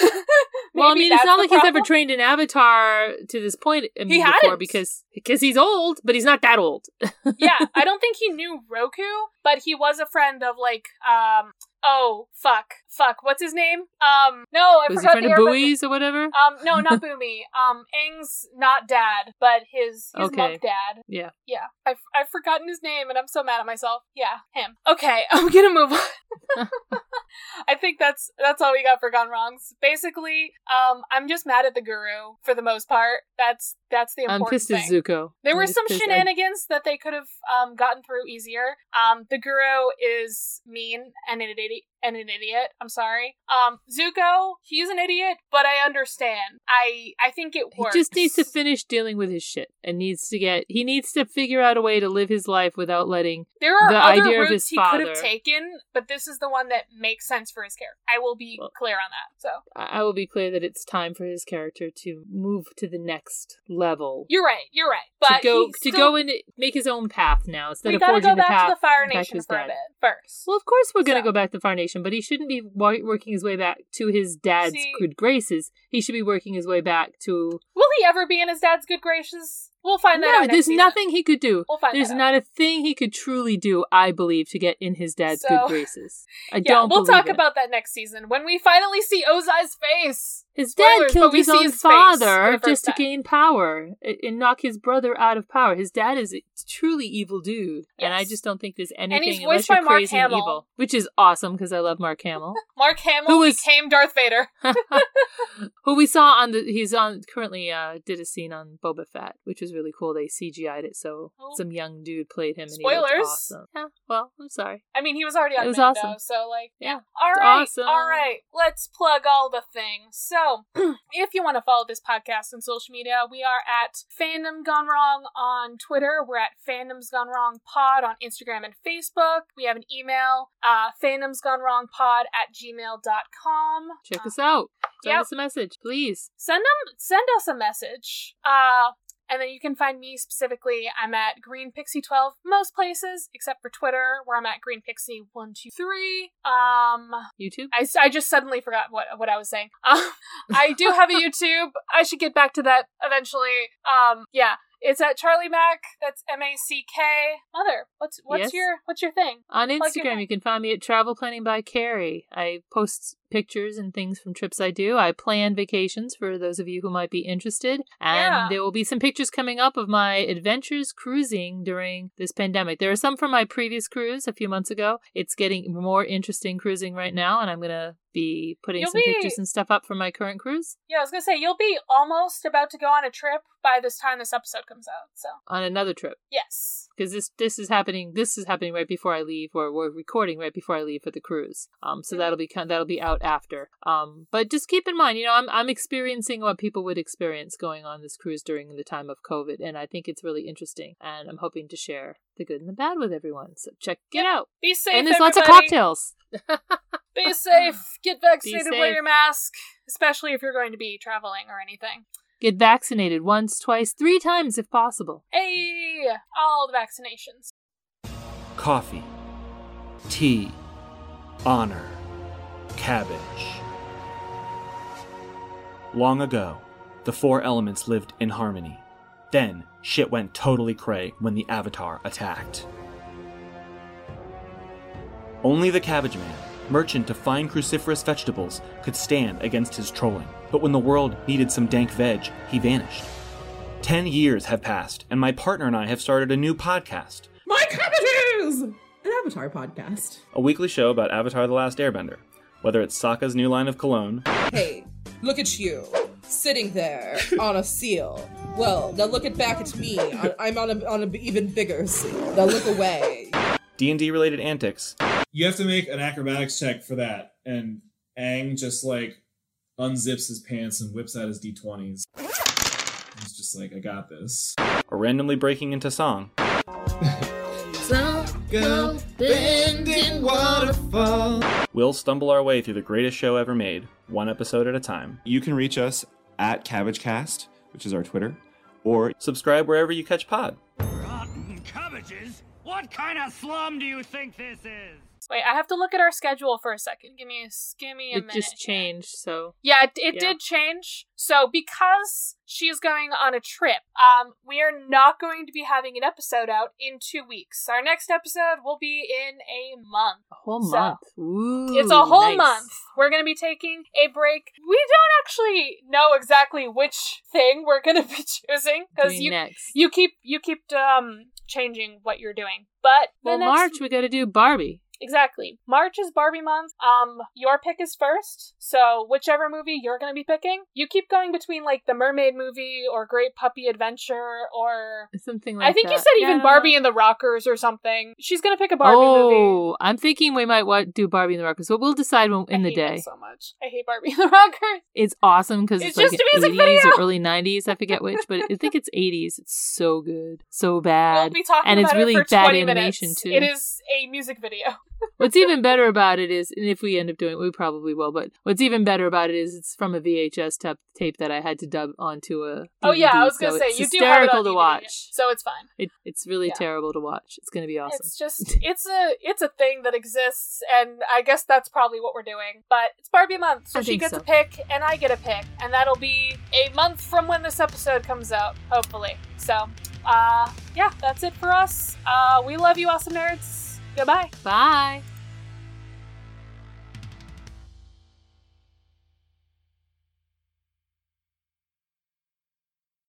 well, I mean, it's not like he's ever trained an avatar to this point I mean, He before hadn't. because because he's old, but he's not that old. yeah, I don't think he knew Roku, but he was a friend of like um oh fuck fuck what's his name um no I Was he forgot friend the of Bowie's or whatever? um no not Bumi um Aang's not dad but his his Okay. dad Yeah. yeah I've I've forgotten his name and I'm so mad at myself yeah him okay I'm gonna move on. I think that's that's all we got for gone wrongs. Basically, um, I'm just mad at the guru for the most part. That's that's the I'm pissed thing. at Zuko. There I'm were some pissed. I- shenanigans that they could have um, gotten through easier. Um, the guru is mean and an idiot. And an idiot. I'm sorry. Um, Zuko, he's an idiot, but I understand. I I think it works. He just needs to finish dealing with his shit and needs to get he needs to figure out a way to live his life without letting There are the other idea of routes his he could have taken, but this is the one that makes sense for his character. I will be Well- clear on that. So I I will be clear that it's time for his character to move to the next level. You're right. You're right. But to go to still- go and make his own path now instead We of forging go the back path to the Fire Nation for a bit first. Well, of course we're going to go back to Fire Nation, but he shouldn't be working his way back to his dad's See- good graces. He should be working his way back to. Will he ever be in his dad's good graces? We'll find that No, out. there's season. nothing he could do. We'll find There's that out. not a thing he could truly do, I believe, to get in his dad's So- good graces. I Yeah, don't. we'll talk it. about that next season when we finally see Ozai's face. His Spoilers, dad killed his own his face for the father just to time. gain power and and knock his brother out of power. His dad is a truly evil dude, and I just don't think there's anything he's unless voiced you're by Mark Hamill. evil, which is awesome because I love Mark Hamill, Mark Hamill Who was- became Darth Vader. who we saw on the he's on currently uh did a scene on Boba Fett, which was was really cool. They CGI'd it, so Oh. some young dude played him, and he Spoilers. looked awesome. Yeah, well, I'm sorry. I mean, he was already on It was Mando, awesome. so like, Yeah, All right, awesome. all right. Let's plug all the things. So, if you want to follow this podcast on social media, we are at Fandom Gone Wrong on Twitter. We're at Fandoms Gone Wrong Pod on Instagram and Facebook. We have an email, uh, Fandoms Gone Wrong Pod at gmail.com. Check us out. Send yep. us a message, please. send them send us a message uh and then you can find me specifically i'm at green pixie 12 most places except for twitter where i'm at green pixie 123 um YouTube. I, I just suddenly forgot what what i was saying. Um, i do have a youtube. I should get back to that eventually. Um yeah it's at charlie mac that's m-a-c-k mother what's what's Yes. your what's your thing? On Instagram, you can find me at Travel Planning by Carrie. I post pictures and things from trips I do. I plan vacations for those of you who might be interested. And Yeah. there will be some pictures coming up of my adventures cruising during this pandemic. There are some from my previous cruise a few months ago. It's getting more interesting cruising right now, and I'm going to be putting You'll some be- pictures and stuff up for my current cruise yeah i was gonna say you'll be almost about to go on a trip by this time this episode comes out so on another trip. yes because this this is happening this is happening right before I leave or we're recording right before I leave for the cruise. Um so Mhm. that'll be kind that'll be out after. Um but just keep in mind, you know, I'm I'm experiencing what people would experience going on this cruise during the time of COVID and I think it's really interesting and I'm hoping to share the good and the bad with everyone. So check it Yep. out. Be safe. and there's lots of cocktails. Be safe. Get vaccinated. Wear your mask, especially if you're going to be traveling or anything. Get vaccinated once, twice, three times if possible. Hey, all the vaccinations. coffee, tea, honor, cabbage. Long ago, the four elements lived in harmony. Then, shit went totally cray when the Avatar attacked. Only the Cabbage Man, merchant of fine cruciferous vegetables, could stand against his trolling. But when the world needed some dank veg, he vanished. Ten years have passed, and my partner and I have started a new podcast. My cabbages! An Avatar podcast. a weekly show about Avatar The Last Airbender. Whether it's Sokka's new line of cologne, Hey, look at you, sitting there on a seal. Well, now look at back at me. I- I'm on a on an even bigger seal. Now look away. D&D related antics, You have to make an acrobatics check for that, and Aang just like unzips his pants and whips out his d20s. He's just like, I got this. or randomly breaking into song. Go bending waterfall. We'll stumble our way through the greatest show ever made, one episode at a time. You can reach us at CabbageCast, which is our Twitter, or Subscribe wherever you catch pod. Rotten cabbages? What kind of slum do you think this is? Wait, I have to look at our schedule for a second. Give me a give me a It minute. It just changed, so Yeah, it, it Yeah. did change. So because she's going on a trip, um, we are not going to be having an episode out in two weeks. Our next episode will be in a month. a whole So, month. Ooh, it's a whole nice. month. We're going to be taking a break. We don't actually know exactly which thing we're going to be choosing because you next. you keep you keep um changing what you're doing. But well, next- March we got to do Barbie. Exactly. March is Barbie month. Um, your pick is first. So whichever movie you're gonna be picking, you keep going between like the Mermaid movie or Great Puppy Adventure or Something like that. I think you that. said even Barbie and the Rockers or something. She's gonna pick a Barbie movie. oh, I'm thinking we might wa- do Barbie and the Rockers, but we'll decide when, in the day. so much. I hate Barbie and the Rockers. It's awesome because It's it's, like just a music 80s video. or early 90s. I forget which, but I think it's 80s. It's so good, so bad, We'll bad. be talking and it's really it bad animation minutes. too. It is a music video. What's even better about it is, and if we end up doing it, we probably will. But what's even better about it is, it's from a VHS tap- tape that I had to dub onto a. DVD, oh yeah, I was gonna so say you do have it on to DVD, watch. so it's fine. It, it's really Yeah. terrible to watch. It's going to be awesome. It's just it's a it's a thing that exists, and I guess that's probably what we're doing. But it's Barbie month, so I she gets so. a pick, and I get a pick, and that'll be a month from when this episode comes out, hopefully. So, uh, yeah, that's it for us. Uh, we love you, awesome nerds. Goodbye. Bye.